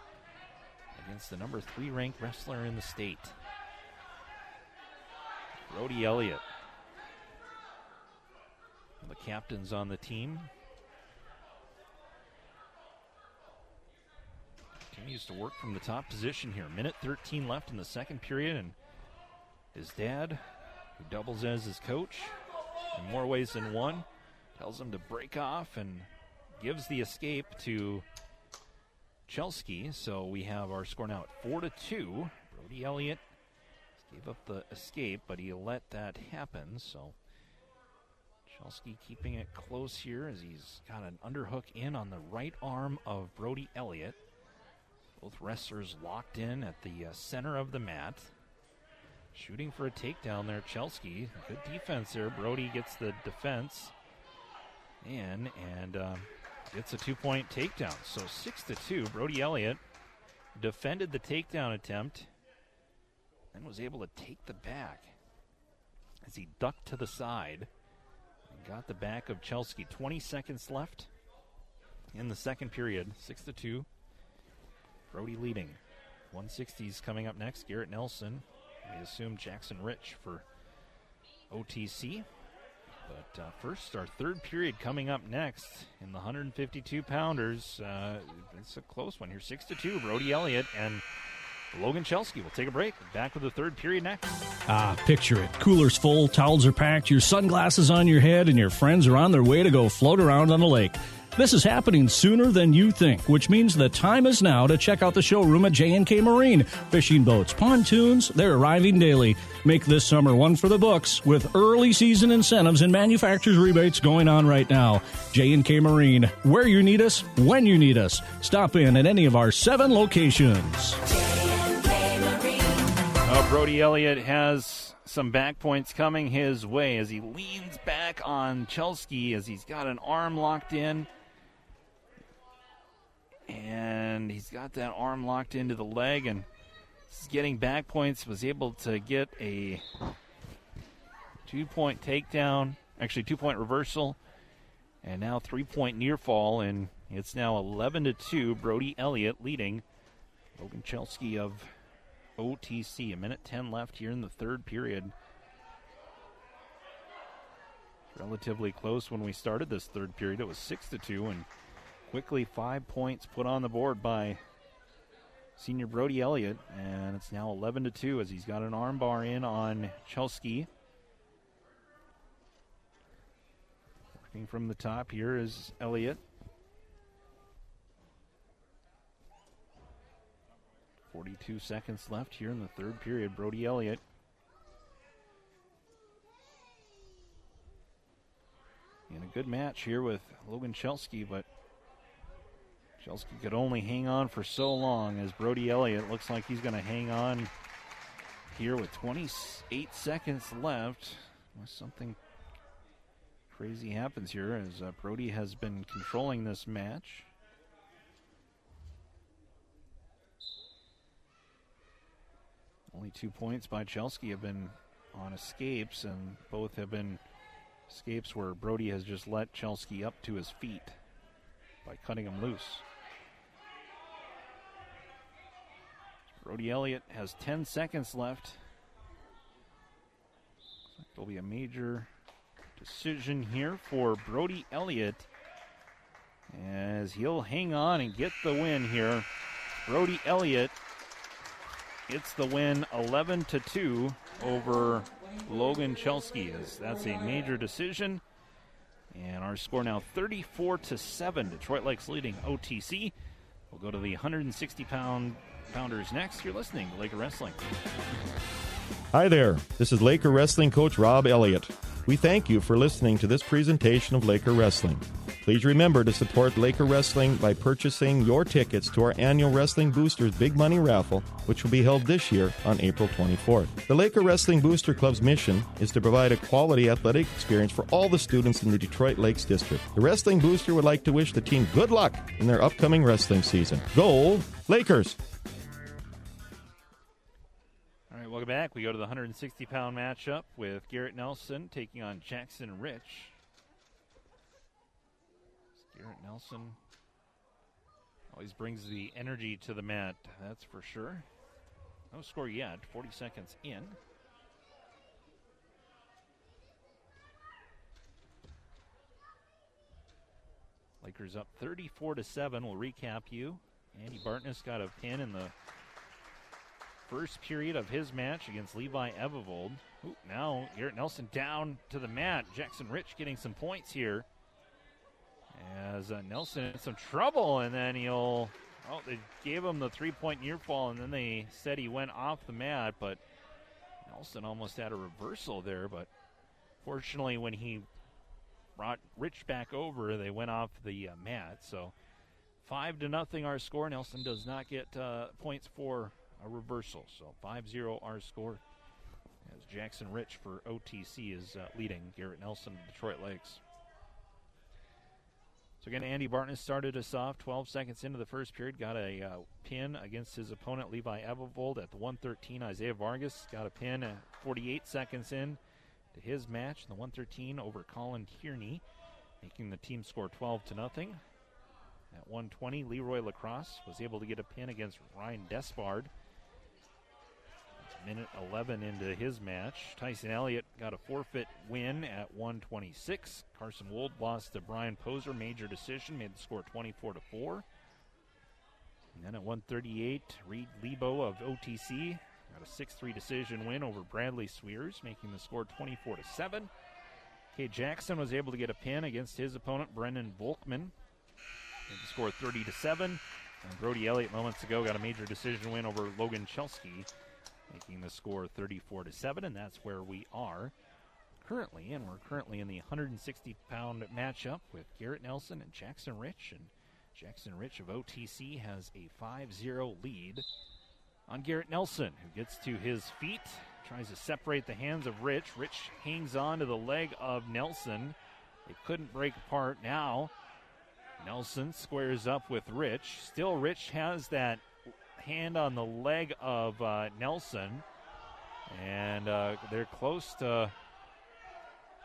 against the number three ranked wrestler in the state. Brody Elliott. The captains on the team continues to work from the top position here. Minute 13 left in the second period, and his dad, who doubles as his coach in more ways than one, tells him to break off and gives the escape to Chelsky. So we have our score now at 4 to 2. Brody Elliott gave up the escape, but he let that happen. So Chelsky keeping it close here as he's got an underhook in on the right arm of Brody Elliott. Both wrestlers locked in at the uh, center of the mat. Shooting for a takedown there, Chelsky. Good defense there. Brody gets the defense in and uh, gets a two point takedown. So 6 to 2. Brody Elliott defended the takedown attempt and was able to take the back as he ducked to the side and got the back of Chelsky. 20 seconds left in the second period. 6 to 2. Brody leading. 160s coming up next. Garrett Nelson. We assume Jackson Rich for OTC. But uh, first, our third period coming up next in the 152 pounders. Uh, it's a close one here, six to two. Brody Elliott and Logan Chelsky. We'll take a break. Back with the third period next. Ah, picture it. Coolers full, towels are packed, your sunglasses on your head, and your friends are on their way to go float around on the lake. This is happening sooner than you think, which means the time is now to check out the showroom at J&K Marine. Fishing boats, pontoons, they're arriving daily. Make this summer one for the books with early season incentives and manufacturer's rebates going on right now. J&K Marine, where you need us, when you need us. Stop in at any of our seven locations. Uh, Brody Elliott has some back points coming his way as he leans back on Chelsky as he's got an arm locked in and he's got that arm locked into the leg and he's getting back points. Was able to get a two point takedown actually two point reversal. And now three point near fall. And it's now 11 to 2 brody elliott leading. Logan chelsky of otc a minute 10 left here in the third period. Relatively close when we started this third period. It was 6 to 2 and Quickly, five points put on the board by senior Brody Elliott, and it's now 11 to 2 as he's got an armbar in on Chelsky. Working from the top here is Elliott. Forty-two seconds left here in the third period. Brody Elliott in a good match here with Logan Chelsky, but Chelsky could only hang on for so long as Brody Elliott looks like he's going to hang on here with 28 seconds left. Unless something crazy happens here as uh, Brody has been controlling this match. Only two points by Chelsky have been on escapes, and both have been escapes where Brody has just let Chelsky up to his feet by cutting him loose. Brody Elliott has 10 seconds left. There'll be a major decision here for Brody Elliott as he'll hang on and get the win here. Brody Elliott gets the win 11 to 2 over Logan Chelsky. That's a major decision. And our score now 34 to 7. Detroit Lakes leading OTC. We'll go to the 160 pound pounders next. You're listening to Laker Wrestling. Hi there. This is Laker Wrestling coach Rob Elliott. We thank you for listening to this presentation of Laker Wrestling. Please remember to support Laker Wrestling by purchasing your tickets to our annual Wrestling Boosters Big Money Raffle, which will be held this year on April 24th. The Laker Wrestling Booster Club's mission is to provide a quality athletic experience for all the students in the Detroit Lakes District. The Wrestling Booster would like to wish the team good luck in their upcoming wrestling season. Go Lakers! All right, welcome back. We go to the 160 pound matchup with Garrett Nelson taking on Jackson Rich. Garrett Nelson always brings the energy to the mat, that's for sure. No score yet, 40 seconds in. Lakers up 34 to 7. We'll recap you. Andy Bartness got a pin in the first period of his match against Levi Evivold. Ooh, now Garrett Nelson down to the mat. Jackson Rich getting some points here. As uh, Nelson in some trouble, and then he'll. Oh, they gave him the three point near fall, and then they said he went off the mat, but Nelson almost had a reversal there. But fortunately, when he brought Rich back over, they went off the uh, mat. So five to nothing our score. Nelson does not get uh, points for a reversal. So 5-0 our score. As Jackson Rich for OTC is uh, leading Garrett Nelson of Detroit Lakes. So again, Andy Bartnett started us off 12 seconds into the first period. Got a uh, pin against his opponent Levi Evivold at the 113. Isaiah Vargas got a pin at 48 seconds in to his match, the 113 over Colin Kearney, making the team score 12 to nothing. At 120, Leroy Lacrosse was able to get a pin against Ryan Despard. Minute 11 into his match. Tyson Elliott got a forfeit win at 126. Carson Wold lost to Brian Poser. Major decision, made the score 24 to 4. And then at 138, Reed Lebo of OTC got a 6-3 decision win over Bradley Sweers, making the score 24 to 7. Cade Jackson was able to get a pin against his opponent Brendan Volkman. Made the score 30 to 7. And Brody Elliott moments ago got a major decision win over Logan Chelsky, making the score 34 to 7, and that's where we are currently. And we're currently in the 160 pound matchup with Garrett Nelson and Jackson Rich. And Jackson Rich of OTC has a 5 0 lead on Garrett Nelson, who gets to his feet, tries to separate the hands of Rich. Rich hangs on to the leg of Nelson. They couldn't break apart now. Nelson squares up with Rich. Still, Rich has that hand on the leg of uh, Nelson, and uh, they're close to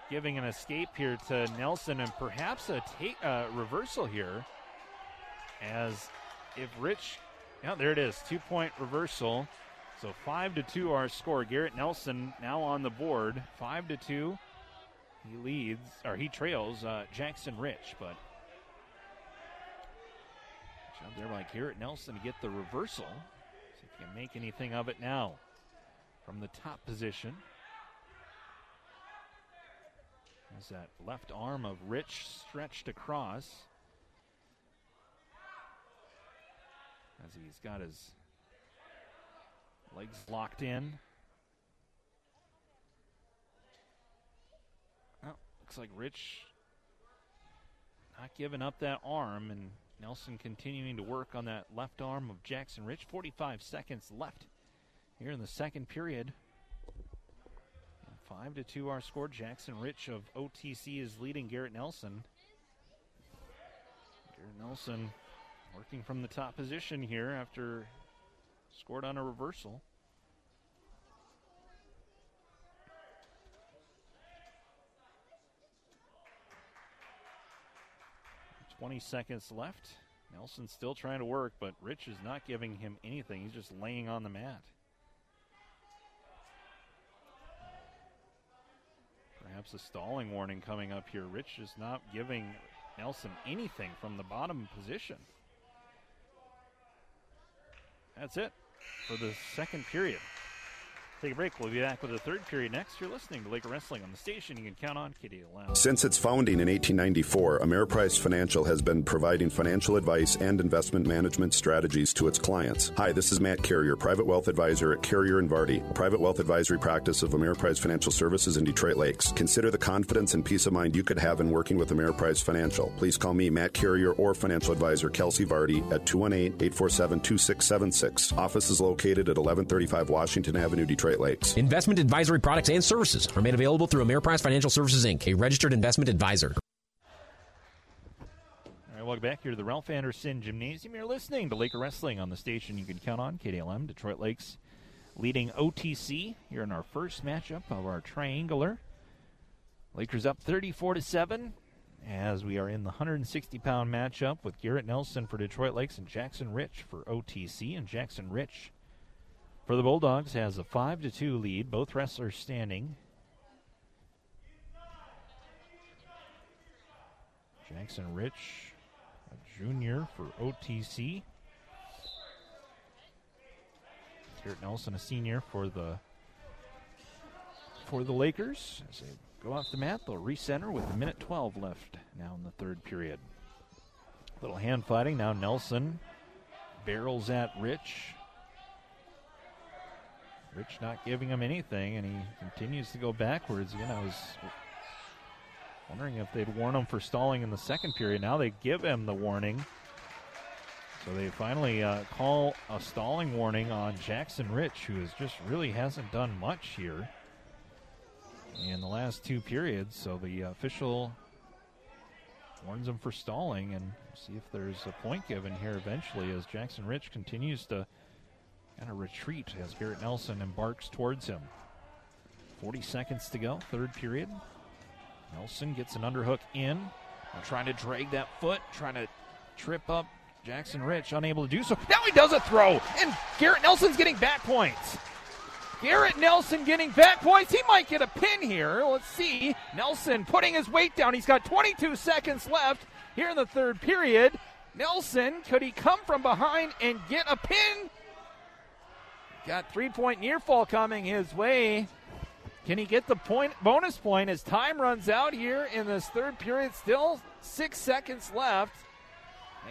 giving an escape here to Nelson, and perhaps a take uh, reversal here. As if Rich, yeah, there it is, two point reversal. So five to two our score. Garrett Nelson now on the board, five to two. He leads or he trails uh, Jackson Rich, but Job there by Garrett Nelson to get the reversal. See if he can make anything of it now from the top position. As that left arm of Rich stretched across. As he's got his legs locked in. Well, looks like Rich not giving up that arm and Nelson continuing to work on that left arm of Jackson Rich. 45 seconds left here in the second period. And five to two our score. Jackson Rich of OTC is leading Garrett Nelson. Garrett Nelson working from the top position here after scored on a reversal. Twenty seconds left. Nelson still trying to work, but Rich is not giving him anything. He's just laying on the mat. Perhaps a stalling warning coming up here. Rich is not giving Nelson anything from the bottom position. That's it for the second period. Take a break. We'll be back with the third period next. You're listening to Laker Wrestling on the station. You can count on KDLM. Since its founding in 1894, Ameriprise Financial has been providing financial advice and investment management strategies to its clients. Hi, this is Matt Carrier, private wealth advisor at Carrier and Vardy, a private wealth advisory practice of Ameriprise Financial Services in Detroit Lakes. Consider the confidence and peace of mind you could have in working with Ameriprise Financial. Please call me, Matt Carrier, or financial advisor Kelsey Vardy at 218 847 2676. Office is located at 1135 Washington Avenue, Detroit. Lakes. Investment advisory products and services are made available through Ameriprise Financial Services Inc., a registered investment advisor. All right, welcome back here to the Ralph Anderson Gymnasium. You're listening to Laker Wrestling on the station you can count on, KDLM, Detroit Lakes leading OTC here in our first matchup of our triangular. Lakers up 34 to 7 as we are in the 160 pound matchup with Garrett Nelson for Detroit Lakes and Jackson Rich for OTC. And Jackson Rich for the Bulldogs has a 5 to 2 lead. Both wrestlers standing. Jackson Rich, a junior for OTC. Garrett Nelson, a senior for the for the Lakers. As they go off the mat, they'll recenter with a minute 12 left now in the third period. Little hand fighting. Now Nelson barrels at Rich. Rich not giving him anything, and he continues to go backwards. Again, I was wondering if they'd warn him for stalling in the second period. Now they give him the warning. So they finally uh, call a stalling warning on Jackson Rich, who has just really hasn't done much here in the last two periods. So the official warns him for stalling, and see if there's a point given here eventually as Jackson Rich continues to kind a retreat as Garrett Nelson embarks towards him. 40 seconds to go, third period. Nelson gets an underhook in. Trying to drag that foot, trying to trip up Jackson Rich, unable to do so. Now he does a throw, and Garrett Nelson's getting back points. Garrett Nelson getting back points. He might get a pin here. Let's see. Nelson putting his weight down. He's got 22 seconds left here in the third period. Nelson, could he come from behind and get a pin? Got three point near fall coming his way. Can he get the point bonus point as time runs out here in this third period? Still six seconds left.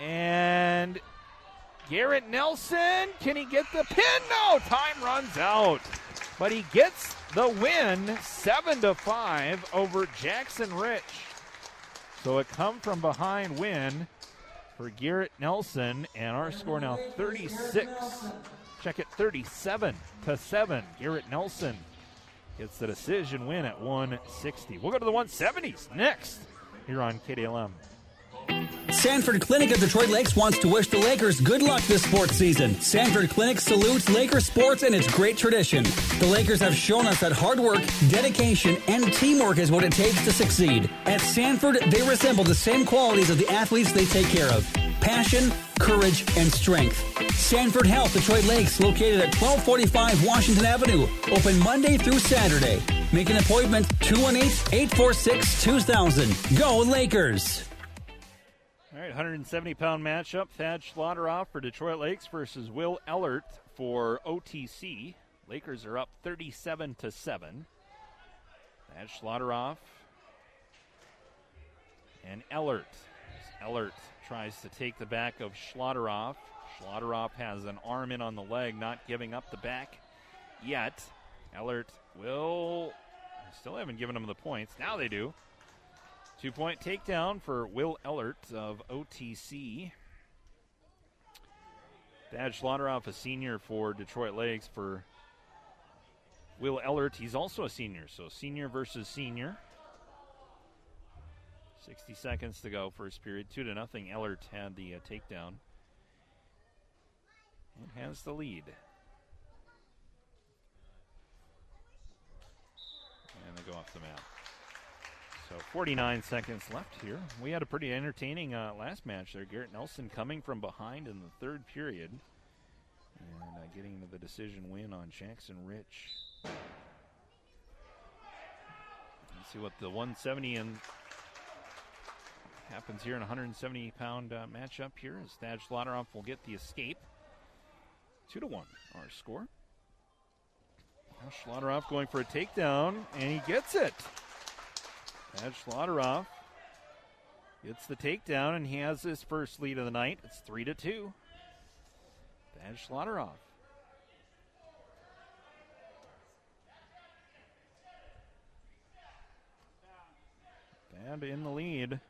And Garrett Nelson, can he get the pin? No, time runs out. But he gets the win, seven to five over Jackson Rich. So a come from behind win for Garrett Nelson, and our score now 36. Check it, 37 to seven. Garrett Nelson gets the decision win at 160. We'll go to the 170s next here on KDLM. Sanford Clinic of Detroit Lakes wants to wish the Lakers good luck this sports season. Sanford Clinic salutes Lakers sports and its great tradition. The Lakers have shown us that hard work, dedication, and teamwork is what it takes to succeed. At Sanford, they resemble the same qualities of the athletes they take care of passion, courage, and strength. Sanford Health Detroit Lakes, located at 1245 Washington Avenue, open Monday through Saturday. Make an appointment 218 846 2000. Go Lakers! Right, 170 pound matchup. Thad Schlotteroff for Detroit Lakes versus Will Ellert for OTC. Lakers are up 37 to 7. Thad Schlotteroff and Ellert. Ellert tries to take the back of Schlotteroff. Schlotteroff has an arm in on the leg, not giving up the back yet. Ellert will. Still haven't given him the points. Now they do. Two point takedown for Will Ellert of OTC. Thad Schlotteroff, a senior for Detroit Lakes. For Will Ellert, he's also a senior. So senior versus senior. 60 seconds to go, first period. Two to nothing. Ellert had the uh, takedown and has the lead. And they go off the mat. So 49 seconds left here. We had a pretty entertaining uh, last match there. Garrett Nelson coming from behind in the third period and uh, getting the decision win on Jackson Rich. Let's see what the 170 and happens here in a 170 pound uh, matchup here as Thad Schlotteroff will get the escape. Two to one, our score. Now Schlotteroff going for a takedown, and he gets it. Thad Schlotteroff gets the takedown, and he has his first lead of the night. It's three to two. Thad Schlotteroff. Thad in the lead.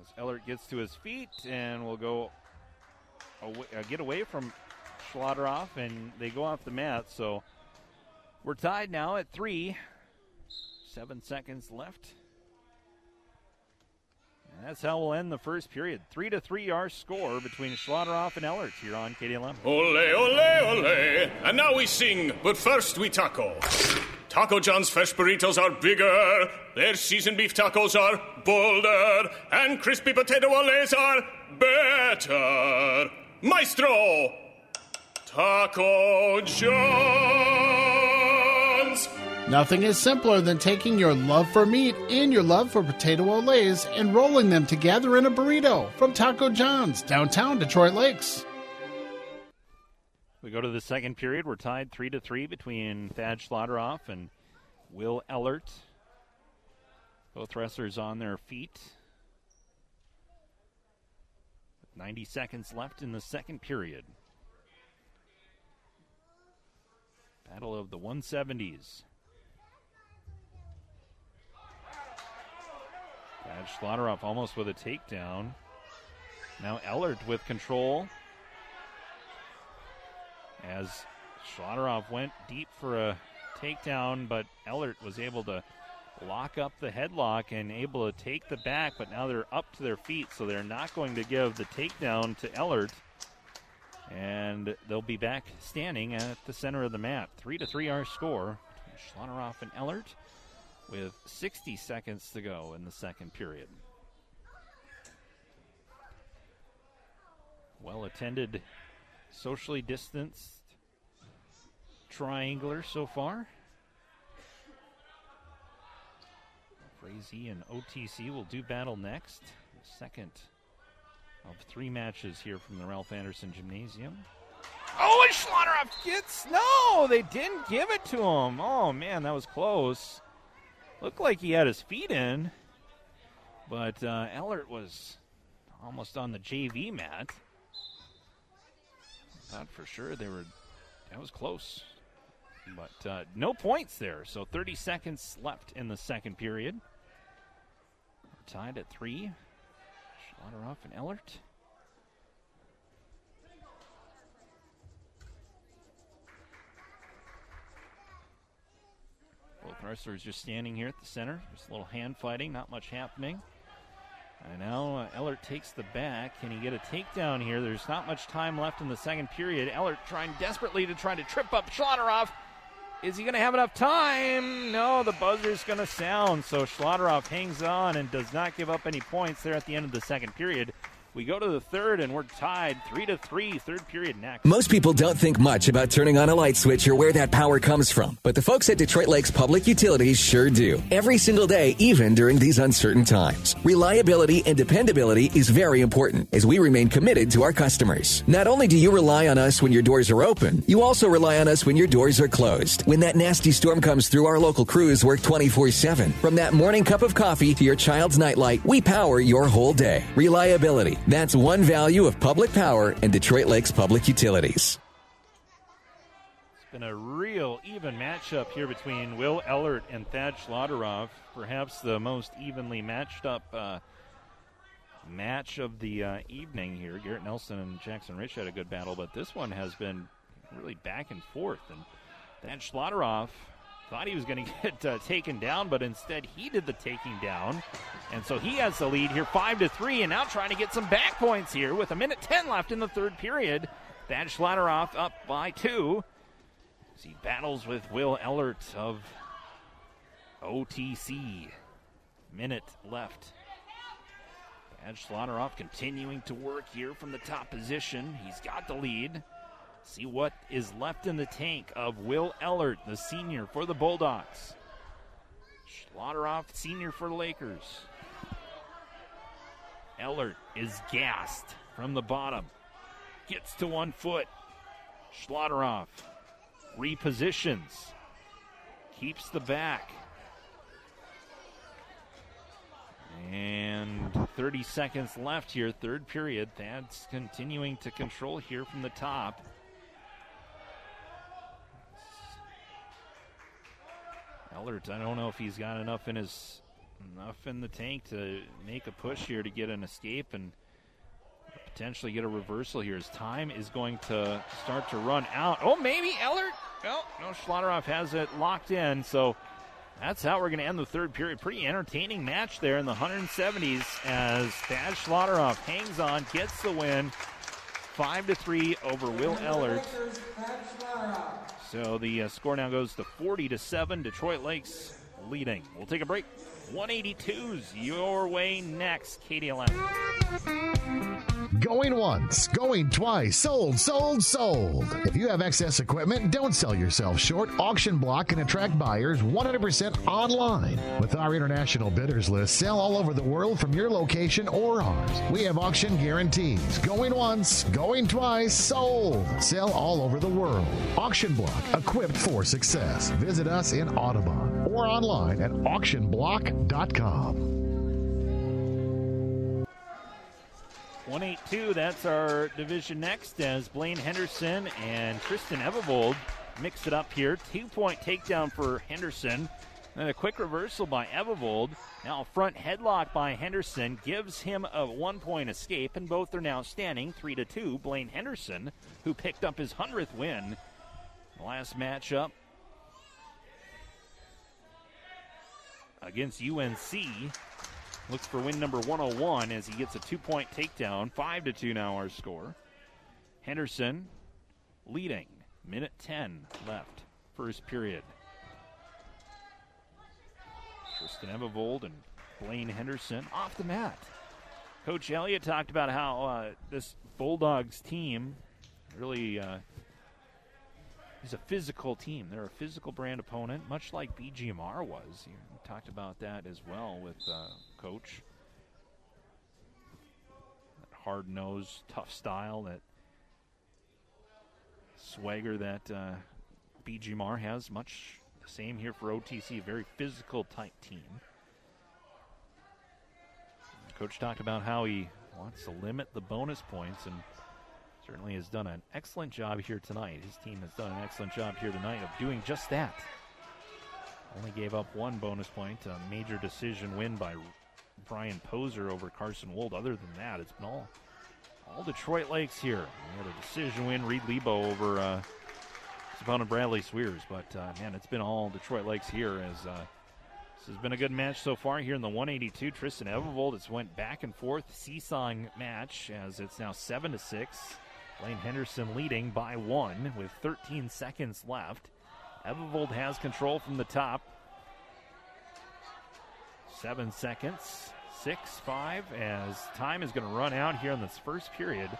As Ellert gets to his feet and will go away, uh, get away from Schlotteroff, and they go off the mat. So we're tied now at three. Seven seconds left. And that's how we'll end the first period. Three to three, our score between Schlotteroff and Ellert here on KDLM. Ole, ole, ole. And now we sing, but first we taco. Taco John's fresh burritos are bigger, their seasoned beef tacos are bolder, and crispy potato oles are better. Maestro! Taco John's! Nothing is simpler than taking your love for meat and your love for potato oles and rolling them together in a burrito from Taco John's, downtown Detroit Lakes. We go to the second period. We're tied three to three between Thad Schlotteroff and Will Ellert. Both wrestlers on their feet. 90 seconds left in the second period. Battle of the 170s. Schlotteroff almost with a takedown. Now Ellert with control. As Schlotteroff went deep for a takedown, but Ellert was able to lock up the headlock and able to take the back, but now they're up to their feet, so they're not going to give the takedown to Ellert. And they'll be back standing at the center of the mat. Three to three our score between Schlotteroff and Ellert with 60 seconds to go in the second period. Well attended, socially distanced triangular so far. Frazee and OTC will do battle next. Second of three matches here from the Ralph Anderson Gymnasium. Oh, and Schlotteroff gets no. They didn't give it to him. Oh man, that was close. Looked like he had his feet in, but uh, Ellert was almost on the JV mat. Not for sure they were. That was close, but uh, no points there. So 30 seconds left in the second period. We're tied at three. Schlotteroff and Ellert. Both wrestlers just standing here at the center. Just a little hand fighting, not much happening. And now uh, Ellert takes the back. Can he get a takedown here? There's not much time left in the second period. Ellert trying desperately to try to trip up Schlotteroff. Is he going to have enough time? No, the buzzer's going to sound. So Schlotteroff hangs on and does not give up any points there at the end of the second period. We go to the third and we're tied three to three. Third period next. Most people don't think much about turning on a light switch or where that power comes from, but the folks at Detroit Lakes Public Utilities sure do. Every single day, even during these uncertain times. Reliability and dependability is very important as we remain committed to our customers. Not only do you rely on us when your doors are open, you also rely on us when your doors are closed. When that nasty storm comes through, our local crews work 24 7. From that morning cup of coffee to your child's nightlight, we power your whole day. Reliability. That's one value of public power and Detroit Lakes Public Utilities. It's been a real even matchup here between Will Ellert and Thad Schlotteroff. Perhaps the most evenly matched up uh, match of the uh, evening here. Garrett Nelson and Jackson Rich had a good battle, but this one has been really back and forth. And Thad Schlotteroff thought he was going to get uh, taken down, but instead he did the taking down, and so he has the lead here, five to three, and now trying to get some back points here with a minute ten left in the third period. Thad Schlotteroff up by two. He battles with Will Ellert of OTC. Minute left. Thad Schlotteroff continuing to work here from the top position. He's got the lead. See what is left in the tank of Will Ellert, the senior for the Bulldogs. Schlotteroff, senior for the Lakers. Ellert is gassed from the bottom. Gets to one foot. Schlotteroff repositions. Keeps the back. And 30 seconds left here, third period. Thad's continuing to control here from the top. Ellert, I don't know if he's got enough in his enough in the tank to make a push here to get an escape and potentially get a reversal here. His time is going to start to run out. Oh, maybe Ellert. Well, no, Schlotteroff has it locked in, so that's how we're going to end the third period. Pretty entertaining match there in the 170s as Thad Schlotteroff hangs on, gets the win, five to three over Will Ellert. So the uh, score now goes to 40 to seven. Detroit Lakes leading. We'll take a break. 182's your way next. KDLM. Going once, going twice, sold, sold, sold. If you have excess equipment, don't sell yourself short. Auction Block can attract buyers 100% online. With our international bidders list, sell all over the world from your location or ours. We have auction guarantees. Going once, going twice, sold. Sell all over the world. Auction Block, equipped for success. Visit us in Audubon or online at auctionblock.com. 182, that's our division next as Blaine Henderson and Tristan Evervold mix it up here. Two point takedown for Henderson. Then a quick reversal by Evervold. Now a front headlock by Henderson gives him a one point escape, and both are now standing 3 to 2. Blaine Henderson, who picked up his 100th win last matchup against UNC. Looks for win number 101 as he gets a two point takedown. 5 to 2 now our score. Henderson leading. Minute 10 left. First period. Tristan Evervold and Blaine Henderson off the mat. Coach Elliott talked about how uh, this Bulldogs team really uh, is a physical team. They're a physical brand opponent, much like BGMR was. He talked about that as well with uh, Coach. That hard nosed, tough style, that swagger that uh, BGMR has. Much the same here for OTC, a very physical type team. Coach talked about how he wants to limit the bonus points and certainly has done an excellent job here tonight. His team has done an excellent job here tonight of doing just that. Only gave up one bonus point, a major decision win by Brian Poser over Carson Wold. Other than that, it's been all all Detroit Lakes here. We had a decision win, Reed Lebo over uh, opponent Bradley Sweers. But uh, man, it's been all Detroit Lakes here as uh, this has been a good match so far here in the 182. Tristan Evervold, it's went back and forth, seesawing match as it's now seven to six. Blaine Henderson leading by one with 13 seconds left. Evervold has control from the top. Seven seconds, six, five, as time is going to run out here in this first period.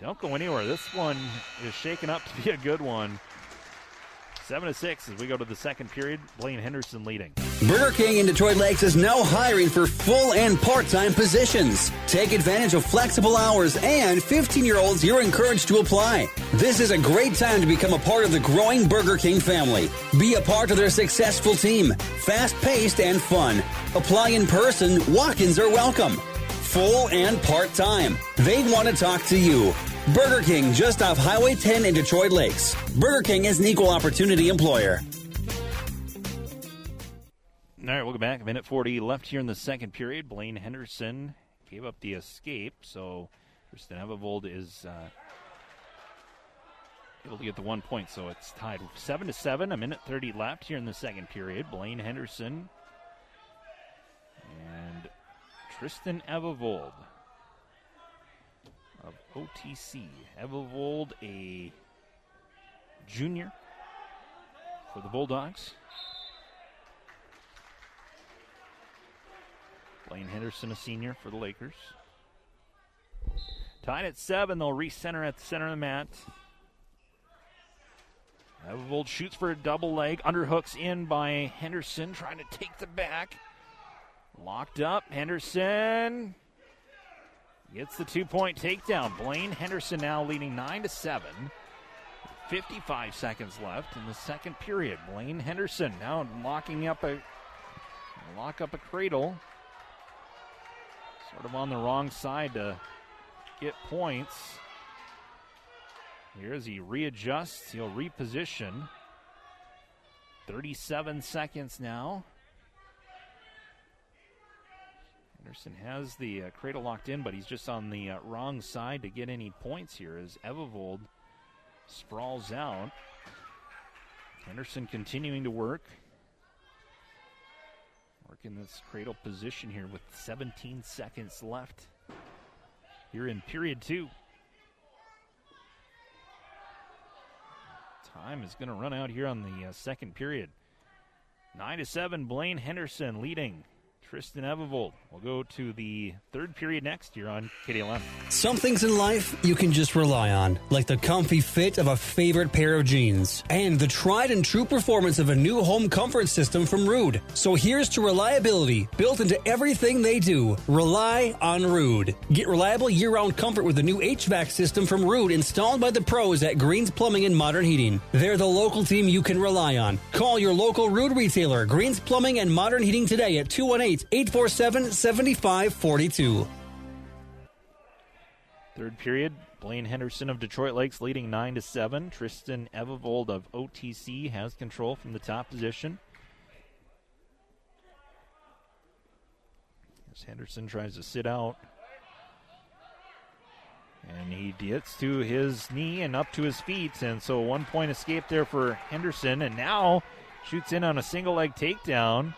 Don't go anywhere. This one is shaking up to be a good one. Seven to six as we go to the second period. Blaine Henderson leading. Burger King in Detroit Lakes is now hiring for full and part time positions. Take advantage of flexible hours and 15 year olds you're encouraged to apply. This is a great time to become a part of the growing Burger King family. Be a part of their successful team. Fast paced and fun. Apply in person, walk ins are welcome. Full and part time. They want to talk to you. Burger King just off Highway 10 in Detroit Lakes. Burger King is an equal opportunity employer. All right, welcome back. A minute 40 left here in the second period. Blaine Henderson gave up the escape, so Kristen Evervold is uh, able to get the one point. So it's tied seven to seven. A minute 30 left here in the second period. Blaine Henderson and Tristan Evervold of OTC. Evervold, a junior for the Bulldogs. Blaine Henderson, a senior for the Lakers. Tied at seven, they'll recenter at the center of the mat. Evervold shoots for a double leg. Underhooks in by Henderson, trying to take the back. Locked up. Henderson gets the two point takedown. Blaine Henderson now leading 9 to 7. 55 seconds left in the second period. Blaine Henderson now locking up a lock up a cradle. Sort of on the wrong side to get points. Here as he readjusts, he'll reposition. 37 seconds now. Anderson has the uh, cradle locked in, but he's just on the uh, wrong side to get any points here as Evavold sprawls out. Henderson continuing to work. Working this cradle position here with 17 seconds left here in period two. Time is going to run out here on the uh, second period. 9 to 7, Blaine Henderson leading Tristan Evavold. We'll go to the third period next year on KDLM. Some things in life you can just rely on, like the comfy fit of a favorite pair of jeans and the tried and true performance of a new home comfort system from Ruud. So here's to reliability built into everything they do. Rely on Ruud. Get reliable year round comfort with the new HVAC system from Ruud installed by the pros at Greens Plumbing and Modern Heating. They're the local team you can rely on. Call your local Ruud retailer, Greens Plumbing and Modern Heating today at 218 847 7542. Third period, Blaine Henderson of Detroit Lakes leading 9 to 7. Tristan Evavold of OTC has control from the top position. As Henderson tries to sit out. And he gets to his knee and up to his feet. And so one point escape there for Henderson. And now shoots in on a single leg takedown.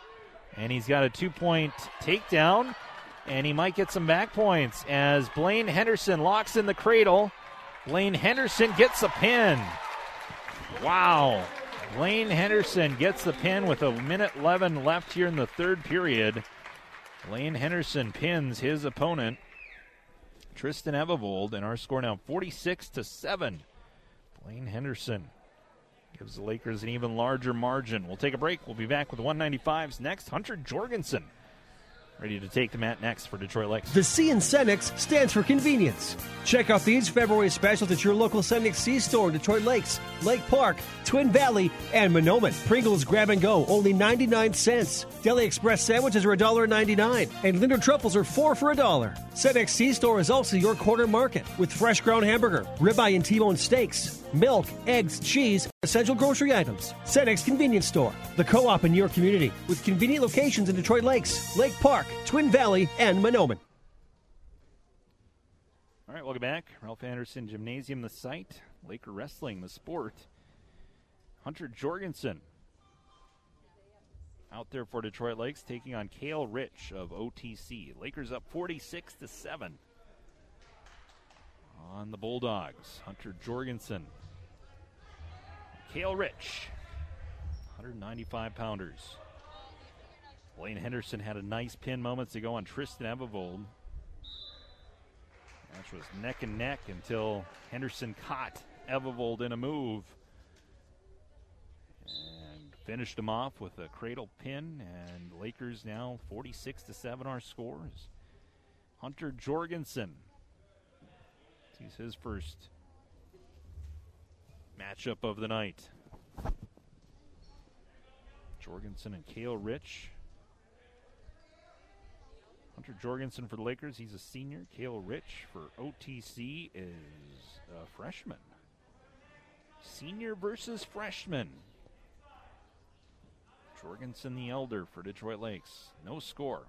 And he's got a two point takedown. And he might get some back points as Blaine Henderson locks in the cradle. Blaine Henderson gets a pin. Wow. Blaine Henderson gets the pin with a minute 11 left here in the third period. Blaine Henderson pins his opponent, Tristan Evavold, and our score now 46 to 7. Blaine Henderson gives the Lakers an even larger margin. We'll take a break. We'll be back with 195's next. Hunter Jorgensen ready to take the mat next for Detroit Lakes. The C in Cenex stands for convenience. Check out these February specials at your local Cenex C store in Detroit Lakes, Lake Park, Twin Valley, and Mahnomen. Pringles Grab and Go, only 99 cents. Deli Express sandwiches are $1.99, and Lindor truffles are 4 for a dollar. Cenex C store is also your corner market with fresh ground hamburger, ribeye and T-bone steaks, milk, eggs, cheese, essential grocery items. Cenex Convenience Store, the co-op in your community, with convenient locations in Detroit Lakes, Lake Park, Twin Valley, and Mahnomen. All right, welcome back. Ralph Anderson Gymnasium, the site. Laker Wrestling, the sport. Hunter Jorgensen out there for Detroit Lakes, taking on Kale Rich of OTC. Lakers up 46 to 7 on the Bulldogs. Hunter Jorgensen. Kale Rich, 195 pounders. Blaine Henderson had a nice pin moments ago on Tristan Evavold. Match was neck and neck until Henderson caught Evavold in a move and finished him off with a cradle pin. And Lakers now 46 to 7 our scores. Hunter Jorgensen sees his first matchup of the night. Jorgensen and Kale Rich. Hunter Jorgensen for the Lakers, he's a senior. Kale Rich for OTC is a freshman. Senior versus freshman. Jorgensen the elder for Detroit Lakes. No score.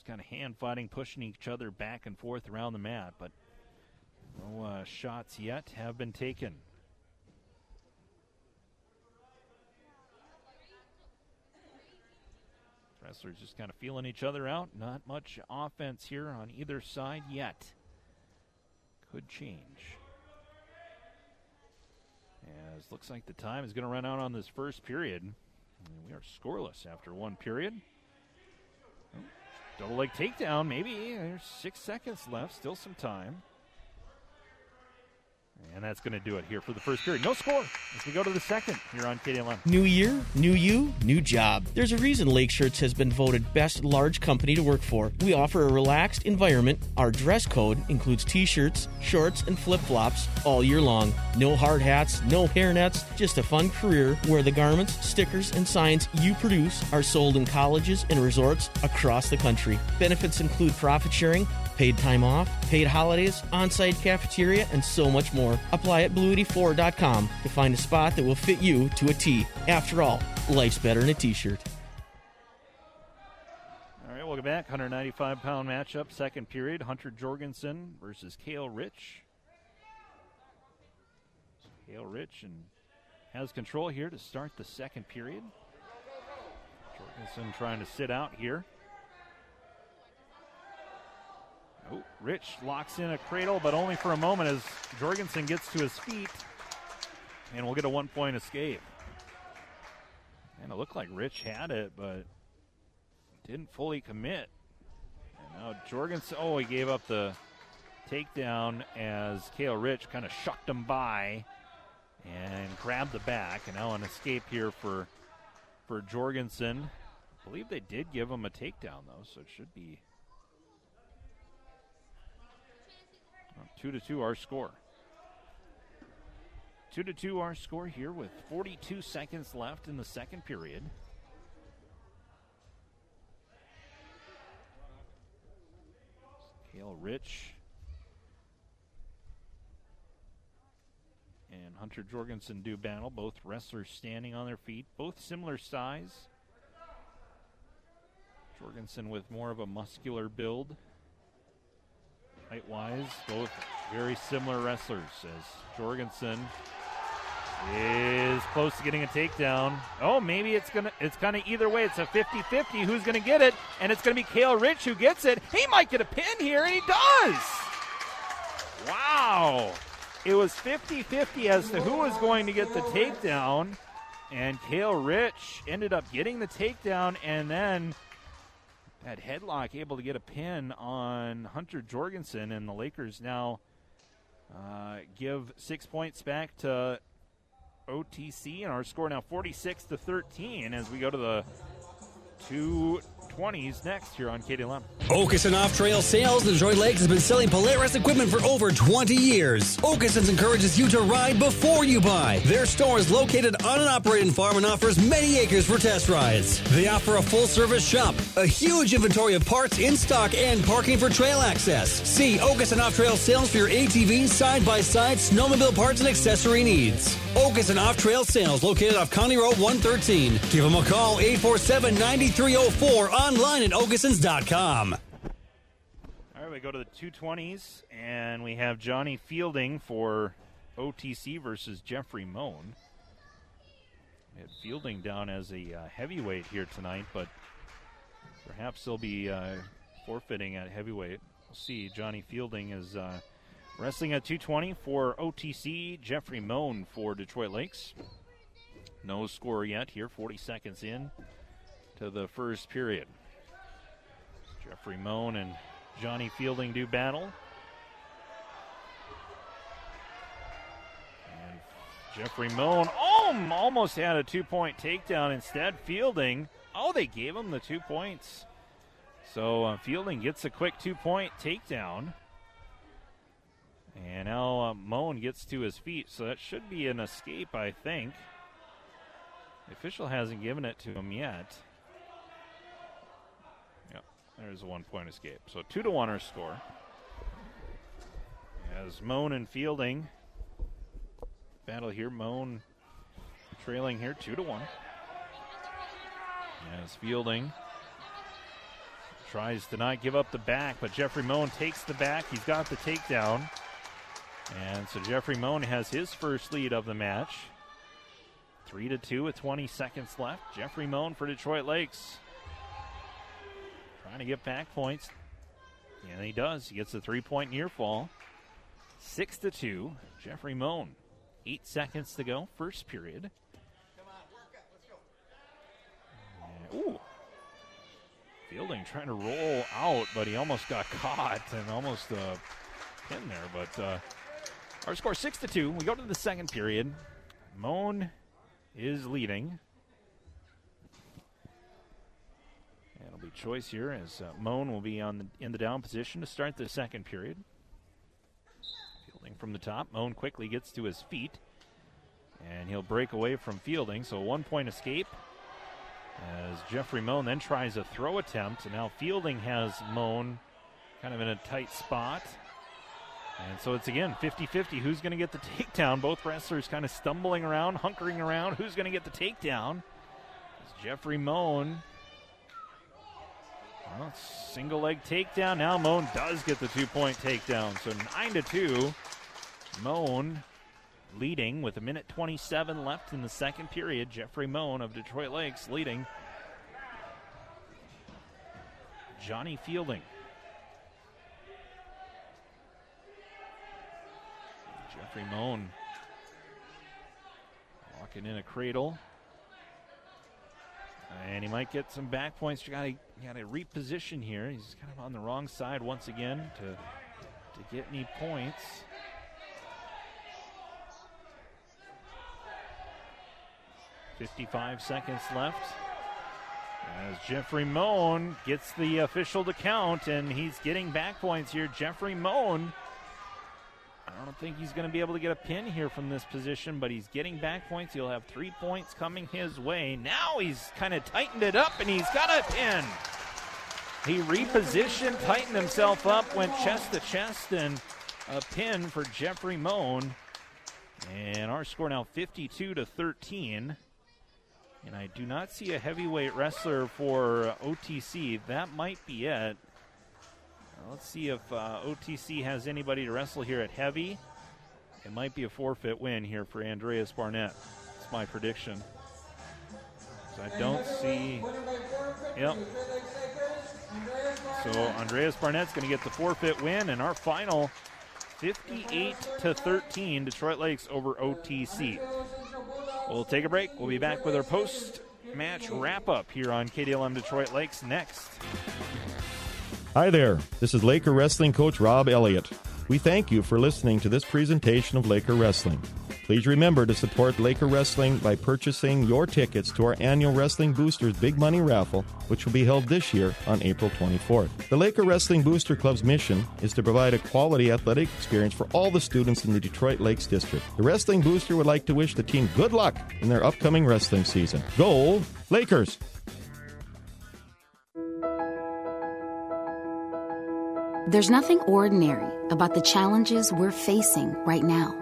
Just kind of hand fighting, pushing each other back and forth around the mat, but no uh, shots yet have been taken. Wrestlers just kind of feeling each other out. Not much offense here on either side yet. Could change. As looks like the time is going to run out on this first period. And we are scoreless after one period. Double leg takedown, maybe. There's six seconds left. Still some time. And that's going to do it here for the first period. No score as we go to the second here on KDLM. New year, new you, new job. There's a reason Lake Shirts has been voted best large company to work for. We offer a relaxed environment. Our dress code includes t-shirts, shorts, and flip-flops all year long. No hard hats, no hairnets, just a fun career where the garments, stickers, and signs you produce are sold in colleges and resorts across the country. Benefits include profit sharing, paid time off, paid holidays, on site cafeteria, and so much more. Apply at blue84.com to find a spot that will fit you to a T. After all, life's better in a t shirt. All right, welcome back. 195 pound matchup, second period. Hunter Jorgensen versus Kale Rich. Kale Rich and has control here to start the second period. Jorgensen trying to sit out here. Oh, Rich locks in a cradle, but only for a moment as Jorgensen gets to his feet. And we'll get a one point escape. And it looked like Rich had it, but didn't fully commit. And now Jorgensen, oh, he gave up the takedown as Kale Rich kind of shucked him by and grabbed the back. And now an escape here for for Jorgensen. I believe they did give him a takedown though, so it should be two to two our score. Two to two our score here with 42 seconds left in the second period. Kale Rich and Hunter Jorgensen do battle. Both wrestlers standing on their feet, both similar size. Jorgensen with more of a muscular build. Height wise, both very similar wrestlers as Jorgensen is close to getting a takedown. Oh, maybe it's gonna it's kind of either way. It's a 50-50 who's gonna get it, and it's gonna be Kale Rich who gets it. He might get a pin here, and he does. Wow. It was 50-50 as to who was going to get the takedown, and Kale Rich ended up getting the takedown, and then that headlock able to get a pin on Hunter Jorgensen, and the Lakers now uh, give six points back to OTC, and our score now 46 to 13 as we go to the two 20s next here on KDLM. Okeson Off Trail Sales in Detroit Lakes has been selling Polaris equipment for over 20 years. Okeson's encourages you to ride before you buy. Their store is located on an operating farm and offers many acres for test rides. They offer a full service shop, a huge inventory of parts in stock, and parking for trail access. See Okeson Off Trail Sales for your ATV, side by side, snowmobile parts, and accessory needs. Okeson Off Trail Sales located off County Road 113. Give them a call 847 9304 online at okesons.com. All right, we go to the 220s, and we have Johnny Fielding for OTC versus Jeffrey Moan. Fielding down as a uh, heavyweight here tonight, but perhaps they'll be uh, forfeiting at heavyweight. We'll see. Johnny Fielding is uh, wrestling at 220 for OTC. Jeffrey Moan for Detroit Lakes. No score yet here, 40 seconds in to the first period. Jeffrey Moan and Johnny Fielding do battle. And Jeffrey Moan oh, almost had a two point takedown. Instead, Fielding, oh, they gave him the two points. So uh, Fielding gets a quick two point takedown. And now uh, Moan gets to his feet, so that should be an escape, I think. The official hasn't given it to him yet. There's a one point escape. So two to one our score. As Moan and Fielding battle here, Moan trailing here two to one. As Fielding tries to not give up the back, but Jeffrey Moan takes the back. He's got the takedown. And so Jeffrey Moan has his first lead of the match. Three to two with 20 seconds left. Jeffrey Moan for Detroit Lakes. Trying to get back points. And he does. He gets a three point near fall. Six to two. Jeffrey Moan. Eight seconds to go. First period. And, ooh. Fielding trying to roll out, but he almost got caught and almost uh, in there. But uh, Our score six to two. We go to the second period. Moan is leading. And it'll be choice here as uh, Moan will be on the, in the down position to start the second period. Fielding from the top. Moan quickly gets to his feet. And he'll break away from Fielding. So one point escape as Jeffrey Moan then tries a throw attempt. And now Fielding has Moan kind of in a tight spot. And so it's again 50 50. Who's going to get the takedown? Both wrestlers kind of stumbling around, hunkering around. Who's going to get the takedown? It's Jeffrey Moan. Well, single leg takedown. Now Moan does get the two point takedown. So 9 to 2. Moan leading with a minute 27 left in the second period. Jeffrey Moan of Detroit Lakes leading. Johnny Fielding. Jeffrey Moan walking in a cradle. And he might get some back points. You gotta, gotta reposition here. He's kind of on the wrong side once again to, to get any points. Fifty-five seconds left. As Jeffrey Moan gets the official to count, and he's getting back points here. Jeffrey Moan I don't think he's going to be able to get a pin here from this position, but he's getting back points. He'll have three points coming his way. Now he's kind of tightened it up and he's got a pin. He repositioned, tightened himself up, went chest to chest, and a pin for Jeffrey Moan. And our score now 52 to 13. And I do not see a heavyweight wrestler for OTC. That might be it. Let's see if uh, OTC has anybody to wrestle here at heavy. It might be a forfeit win here for Andreas Barnett. That's my prediction. So I don't see. Yep. So Andreas Barnett's going to get the forfeit win, and our final 58 to 13, Detroit Lakes over OTC. We'll take a break. We'll be back with our post match wrap up here on KDLM Detroit Lakes next. Hi there, this is Laker Wrestling coach Rob Elliott. We thank you for listening to this presentation of Laker Wrestling. Please remember to support Laker Wrestling by purchasing your tickets to our annual Wrestling Boosters Big Money Raffle, which will be held this year on April 24th. The Laker Wrestling Booster Club's mission is to provide a quality athletic experience for all the students in the Detroit Lakes District. The Wrestling Booster would like to wish the team good luck in their upcoming wrestling season. Go Lakers! There's nothing ordinary about the challenges we're facing right now.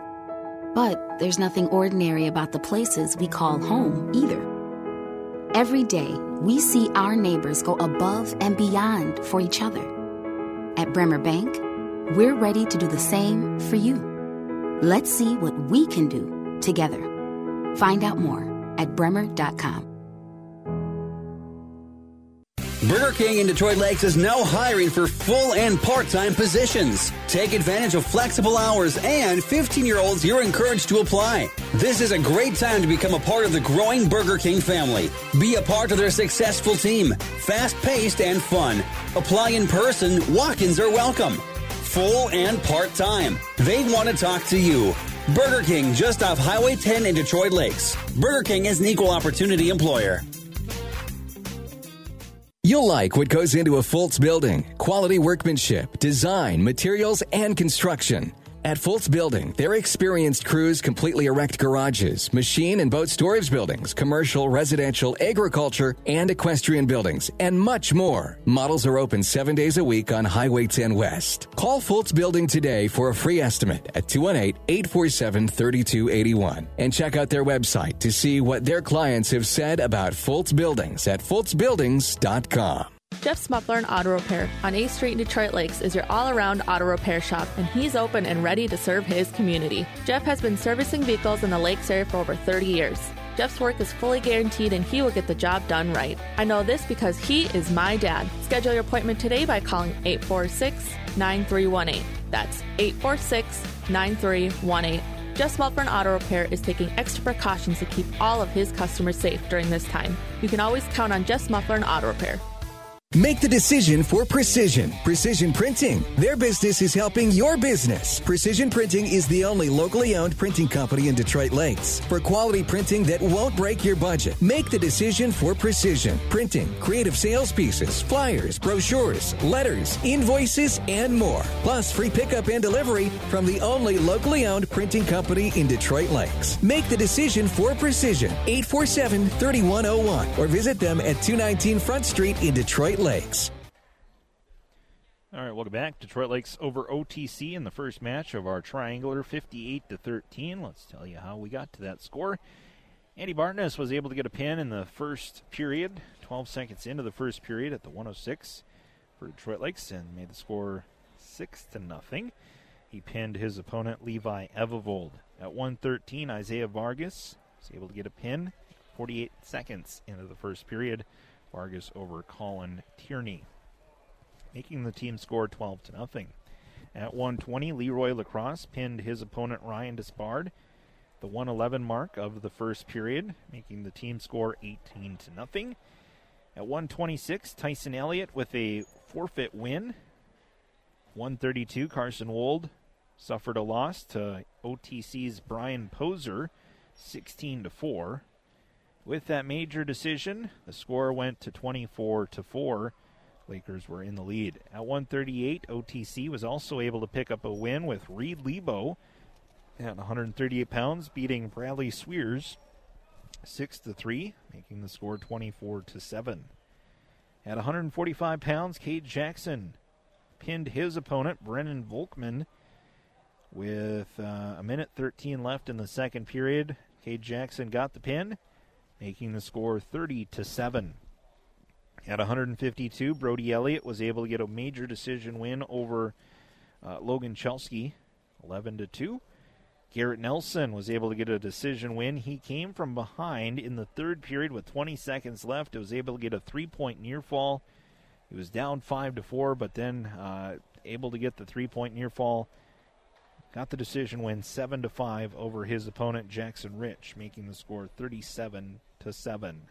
But there's nothing ordinary about the places we call home either. Every day, we see our neighbors go above and beyond for each other. At Bremer Bank, we're ready to do the same for you. Let's see what we can do together. Find out more at bremer.com. Burger King in Detroit Lakes is now hiring for full and part time positions. Take advantage of flexible hours and 15 year olds you're encouraged to apply. This is a great time to become a part of the growing Burger King family. Be a part of their successful team. Fast paced and fun. Apply in person, walk ins are welcome. Full and part time. They want to talk to you. Burger King just off Highway 10 in Detroit Lakes. Burger King is an equal opportunity employer. You'll like what goes into a Fultz building quality workmanship, design, materials, and construction. At Fultz Building, their experienced crews completely erect garages, machine and boat storage buildings, commercial, residential, agriculture, and equestrian buildings, and much more. Models are open seven days a week on Highway 10 West. Call Fultz Building today for a free estimate at 218 847 3281 and check out their website to see what their clients have said about Fultz Buildings at FultzBuildings.com. Jeff's Muffler and Auto Repair on 8th Street in Detroit Lakes is your all around auto repair shop, and he's open and ready to serve his community. Jeff has been servicing vehicles in the Lakes area for over 30 years. Jeff's work is fully guaranteed and he will get the job done right. I know this because he is my dad. Schedule your appointment today by calling 846 9318. That's 846 9318. Jeff's Muffler Auto Repair is taking extra precautions to keep all of his customers safe during this time. You can always count on Jeff's Muffler Auto Repair. Make the decision for precision. Precision Printing. Their business is helping your business. Precision Printing is the only locally owned printing company in Detroit Lakes. For quality printing that won't break your budget, make the decision for precision. Printing, creative sales pieces, flyers, brochures, letters, invoices, and more. Plus, free pickup and delivery from the only locally owned printing company in Detroit Lakes. Make the decision for precision. 847 3101 or visit them at 219 Front Street in Detroit Lakes. All right, welcome back. Detroit Lakes over OTC in the first match of our triangular, 58 to 13. Let's tell you how we got to that score. Andy Bartness was able to get a pin in the first period, 12 seconds into the first period at the 106 for Detroit Lakes, and made the score six to nothing. He pinned his opponent Levi Evavold at 113. Isaiah Vargas was able to get a pin, 48 seconds into the first period. Vargas over Colin Tierney, making the team score 12 to nothing. At 120, Leroy Lacrosse pinned his opponent Ryan Despard, the 111 mark of the first period, making the team score 18 to nothing. At 126, Tyson Elliott with a forfeit win. 132, Carson Wold suffered a loss to OTC's Brian Poser, 16 to 4. With that major decision, the score went to 24 to 4. Lakers were in the lead. At 138, OTC was also able to pick up a win with Reed Lebo at 138 pounds, beating Bradley Sweers 6 to 3, making the score 24 to 7. At 145 pounds, Cade Jackson pinned his opponent, Brennan Volkman, with uh, a minute 13 left in the second period. Cade Jackson got the pin, making the score 30 to 7. At 152, Brody Elliott was able to get a major decision win over uh, Logan Chelsky, 11 to 2. Garrett Nelson was able to get a decision win. He came from behind in the third period with 20 seconds left. He was able to get a three-point near fall. He was down five to four, but then uh, able to get the three-point near fall. Got the decision win seven to five over his opponent Jackson Rich, making the score 37 to seven.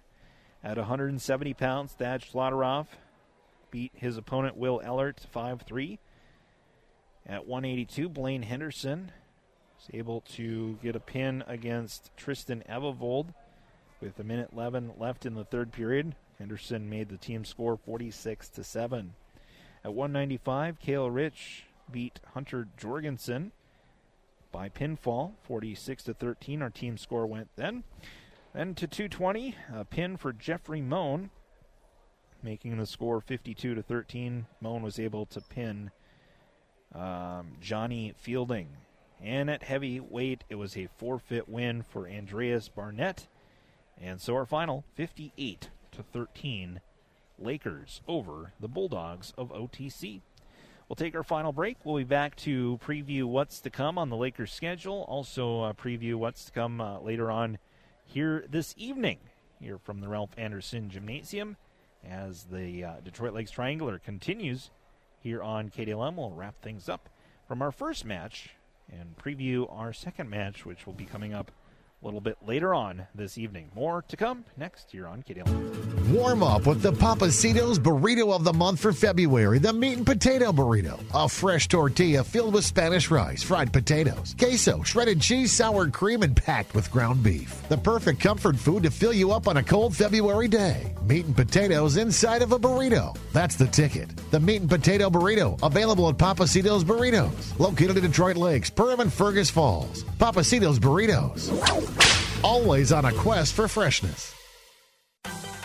At 170 pounds, Thad Schlotteroff beat his opponent Will Ellert 5 3. At 182, Blaine Henderson was able to get a pin against Tristan Evavold with a minute 11 left in the third period. Henderson made the team score 46 to 7. At 195, Kale Rich beat Hunter Jorgensen by pinfall 46 to 13. Our team score went then. Then to 220, a pin for Jeffrey Moan, making the score 52 to 13. Moan was able to pin um, Johnny Fielding. And at heavyweight, it was a forfeit win for Andreas Barnett. And so our final 58 to 13 Lakers over the Bulldogs of OTC. We'll take our final break. We'll be back to preview what's to come on the Lakers schedule, also uh, preview what's to come uh, later on here this evening here from the Ralph Anderson Gymnasium as the uh, Detroit Lakes Triangular continues here on KDLM. We'll wrap things up from our first match and preview our second match, which will be coming up a little bit later on this evening. More to come next year on KDLM. Warm up with the Papacitos Burrito of the Month for February, the meat and potato burrito. A fresh tortilla filled with Spanish rice, fried potatoes, queso, shredded cheese, sour cream, and packed with ground beef. The perfect comfort food to fill you up on a cold February day. Meat and potatoes inside of a burrito. That's the ticket. The meat and potato burrito, available at Papacitos Burritos, located in Detroit Lakes, Perham, and Fergus Falls. Papacitos Burritos. Always on a quest for freshness.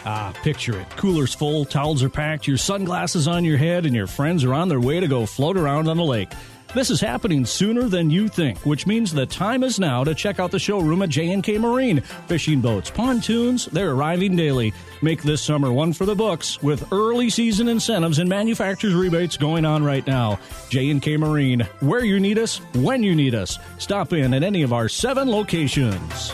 Ah, picture it. Coolers full, towels are packed, your sunglasses on your head, and your friends are on their way to go float around on the lake. This is happening sooner than you think, which means the time is now to check out the showroom at J&K Marine. Fishing boats, pontoons, they're arriving daily. Make this summer one for the books with early season incentives and manufacturer's rebates going on right now. J&K Marine, where you need us, when you need us. Stop in at any of our seven locations.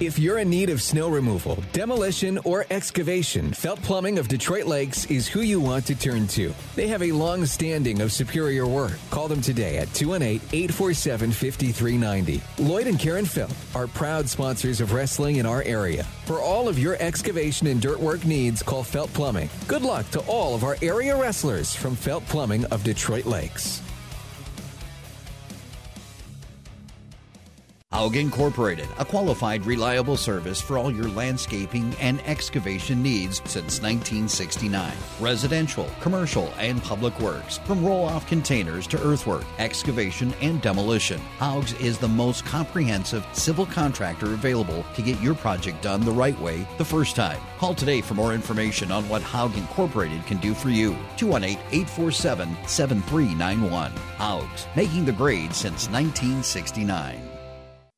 If you're in need of snow removal, demolition, or excavation, Felt Plumbing of Detroit Lakes is who you want to turn to. They have a long standing of superior work. Call them today at 218 847 5390. Lloyd and Karen Felt are proud sponsors of wrestling in our area. For all of your excavation and dirt work needs, call Felt Plumbing. Good luck to all of our area wrestlers from Felt Plumbing of Detroit Lakes. Haug Incorporated, a qualified, reliable service for all your landscaping and excavation needs since 1969. Residential, commercial, and public works, from roll off containers to earthwork, excavation, and demolition. Haug's is the most comprehensive civil contractor available to get your project done the right way the first time. Call today for more information on what Haug Incorporated can do for you. 218 847 7391. Haug's, making the grade since 1969.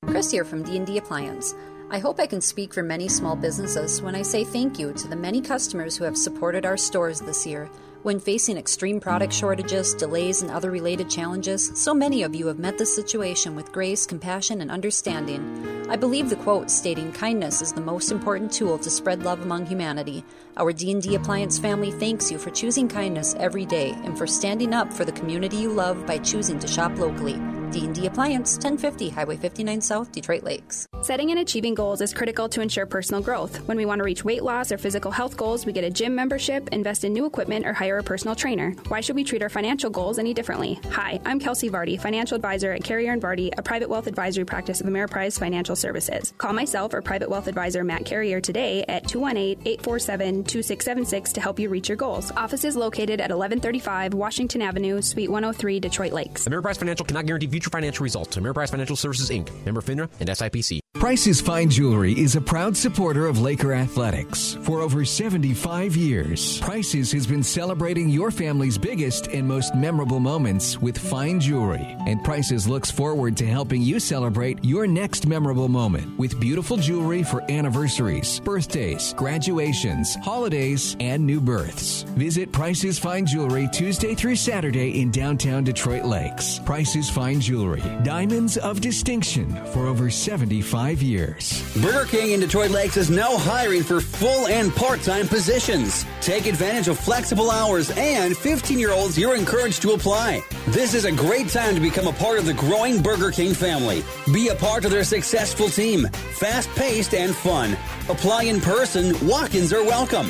Chris here from D&D Appliance. I hope I can speak for many small businesses when I say thank you to the many customers who have supported our stores this year. When facing extreme product shortages, delays, and other related challenges, so many of you have met this situation with grace, compassion, and understanding. I believe the quote stating kindness is the most important tool to spread love among humanity. Our D&D Appliance family thanks you for choosing kindness every day and for standing up for the community you love by choosing to shop locally. D&D Appliance, 1050 Highway 59 South, Detroit Lakes. Setting and achieving goals is critical to ensure personal growth. When we want to reach weight loss or physical health goals, we get a gym membership, invest in new equipment, or hire a personal trainer. Why should we treat our financial goals any differently? Hi, I'm Kelsey Vardy, financial advisor at Carrier and Vardy, a private wealth advisory practice of Ameriprise Financial Services. Call myself or private wealth advisor Matt Carrier today at 218-847-2676 to help you reach your goals. Office is located at 1135 Washington Avenue, Suite 103, Detroit Lakes. Ameriprise Financial cannot guarantee future financial results. Ameriprise Financial Services Inc. Member FINRA and SIPC. Price's Fine Jewelry is a proud supporter of Laker Athletics. For over 75 years, Price's has been celebrating your family's biggest and most memorable moments with fine jewelry. And Price's looks forward to helping you celebrate your next memorable moment with beautiful jewelry for anniversaries, birthdays, graduations, holidays, and new births. Visit Price's Fine Jewelry Tuesday through Saturday in downtown Detroit Lakes. Price's Fine Jewelry, diamonds of distinction for over 75 years. Burger King in Detroit Lakes is now hiring for full and part time positions. Take advantage of flexible hours, and 15 year olds, you're encouraged to apply. This is a great time to become a part of the growing Burger King family. Be a part of their successful team. Fast paced and fun. Apply in person, walk ins are welcome.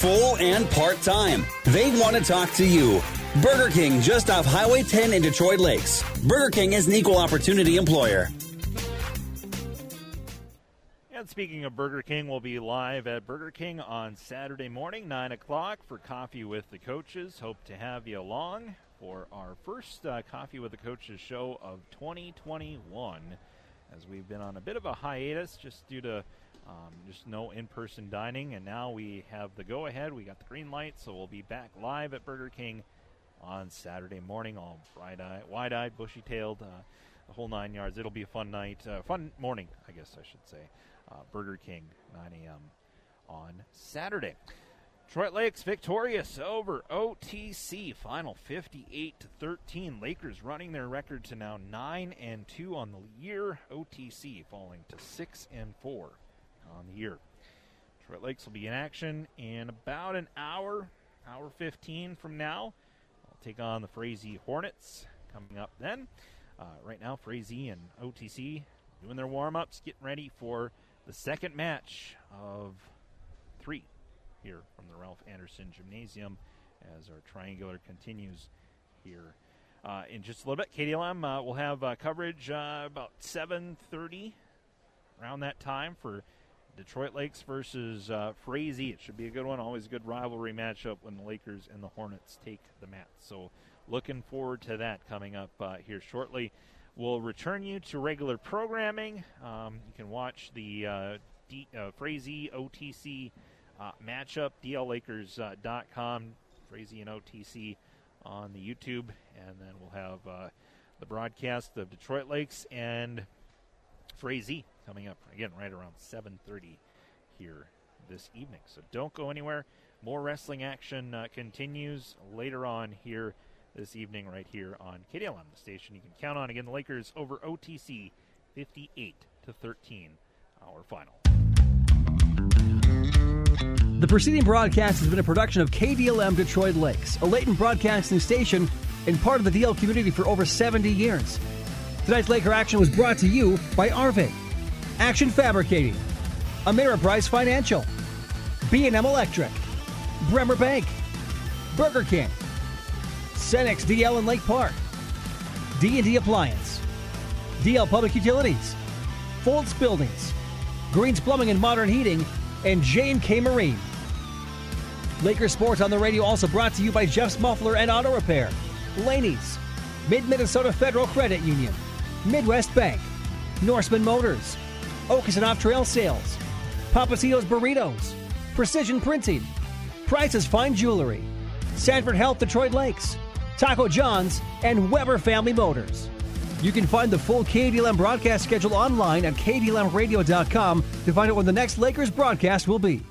Full and part time. They want to talk to you. Burger King just off Highway 10 in Detroit Lakes. Burger King is an equal opportunity employer. And speaking of Burger King, we'll be live at Burger King on Saturday morning, 9 o'clock, for Coffee with the Coaches. Hope to have you along for our first uh, Coffee with the Coaches show of 2021, as we've been on a bit of a hiatus just due to um, just no in person dining. And now we have the go ahead. We got the green light, so we'll be back live at Burger King on Saturday morning, all bright eyed, wide eyed, bushy tailed. Uh, the whole nine yards. It'll be a fun night, uh, fun morning, I guess I should say. Uh, Burger King, 9 a.m. on Saturday. Detroit Lakes victorious over OTC, final 58 to 13. Lakers running their record to now 9 and 2 on the year. OTC falling to 6 and 4 on the year. Detroit Lakes will be in action in about an hour, hour 15 from now. Take on the Frazee Hornets coming up then. Uh, right now, Frazee and OTC doing their warm ups, getting ready for the second match of three here from the Ralph Anderson Gymnasium as our triangular continues here. Uh, in just a little bit, KDLM uh, will have uh, coverage uh, about 7:30 around that time for Detroit Lakes versus uh, Frazee. It should be a good one. Always a good rivalry matchup when the Lakers and the Hornets take the mat. So looking forward to that coming up uh, here shortly. We'll return you to regular programming. Um, you can watch the uh, D, uh, Frazee OTC uh, matchup, dllakers.com, Frazee and OTC on the YouTube, and then we'll have uh, the broadcast of Detroit Lakes and Frazee coming up again right around 7:30 here this evening. So don't go anywhere. More wrestling action uh, continues later on here this evening, right here on KDLM, the station you can count on. Again, the Lakers over OTC, 58 to 13 our final. The preceding broadcast has been a production of KDLM Detroit Lakes, a Leighton broadcasting station and part of the DL community for over 70 years. Tonight's Laker action was brought to you by Arvig, Action Fabricating, Ameriprise Financial, B&M Electric, Bremer Bank, Burger King, Cenex DL in Lake Park, D&D Appliance, DL Public Utilities, Fultz Buildings, Greens Plumbing and Modern Heating, and J&K Marine. Lakers Sports on the radio also brought to you by Jeff's Muffler and Auto Repair, Laney's, Mid Minnesota Federal Credit Union, Midwest Bank, Norseman Motors, Okeson Off Trail Sales, Papacitos Burritos, Precision Printing, Price's Fine Jewelry, Sanford Health Detroit Lakes, Taco John's, and Weber Family Motors. You can find the full KDLM broadcast schedule online at kdlmradio.com to find out when the next Lakers broadcast will be.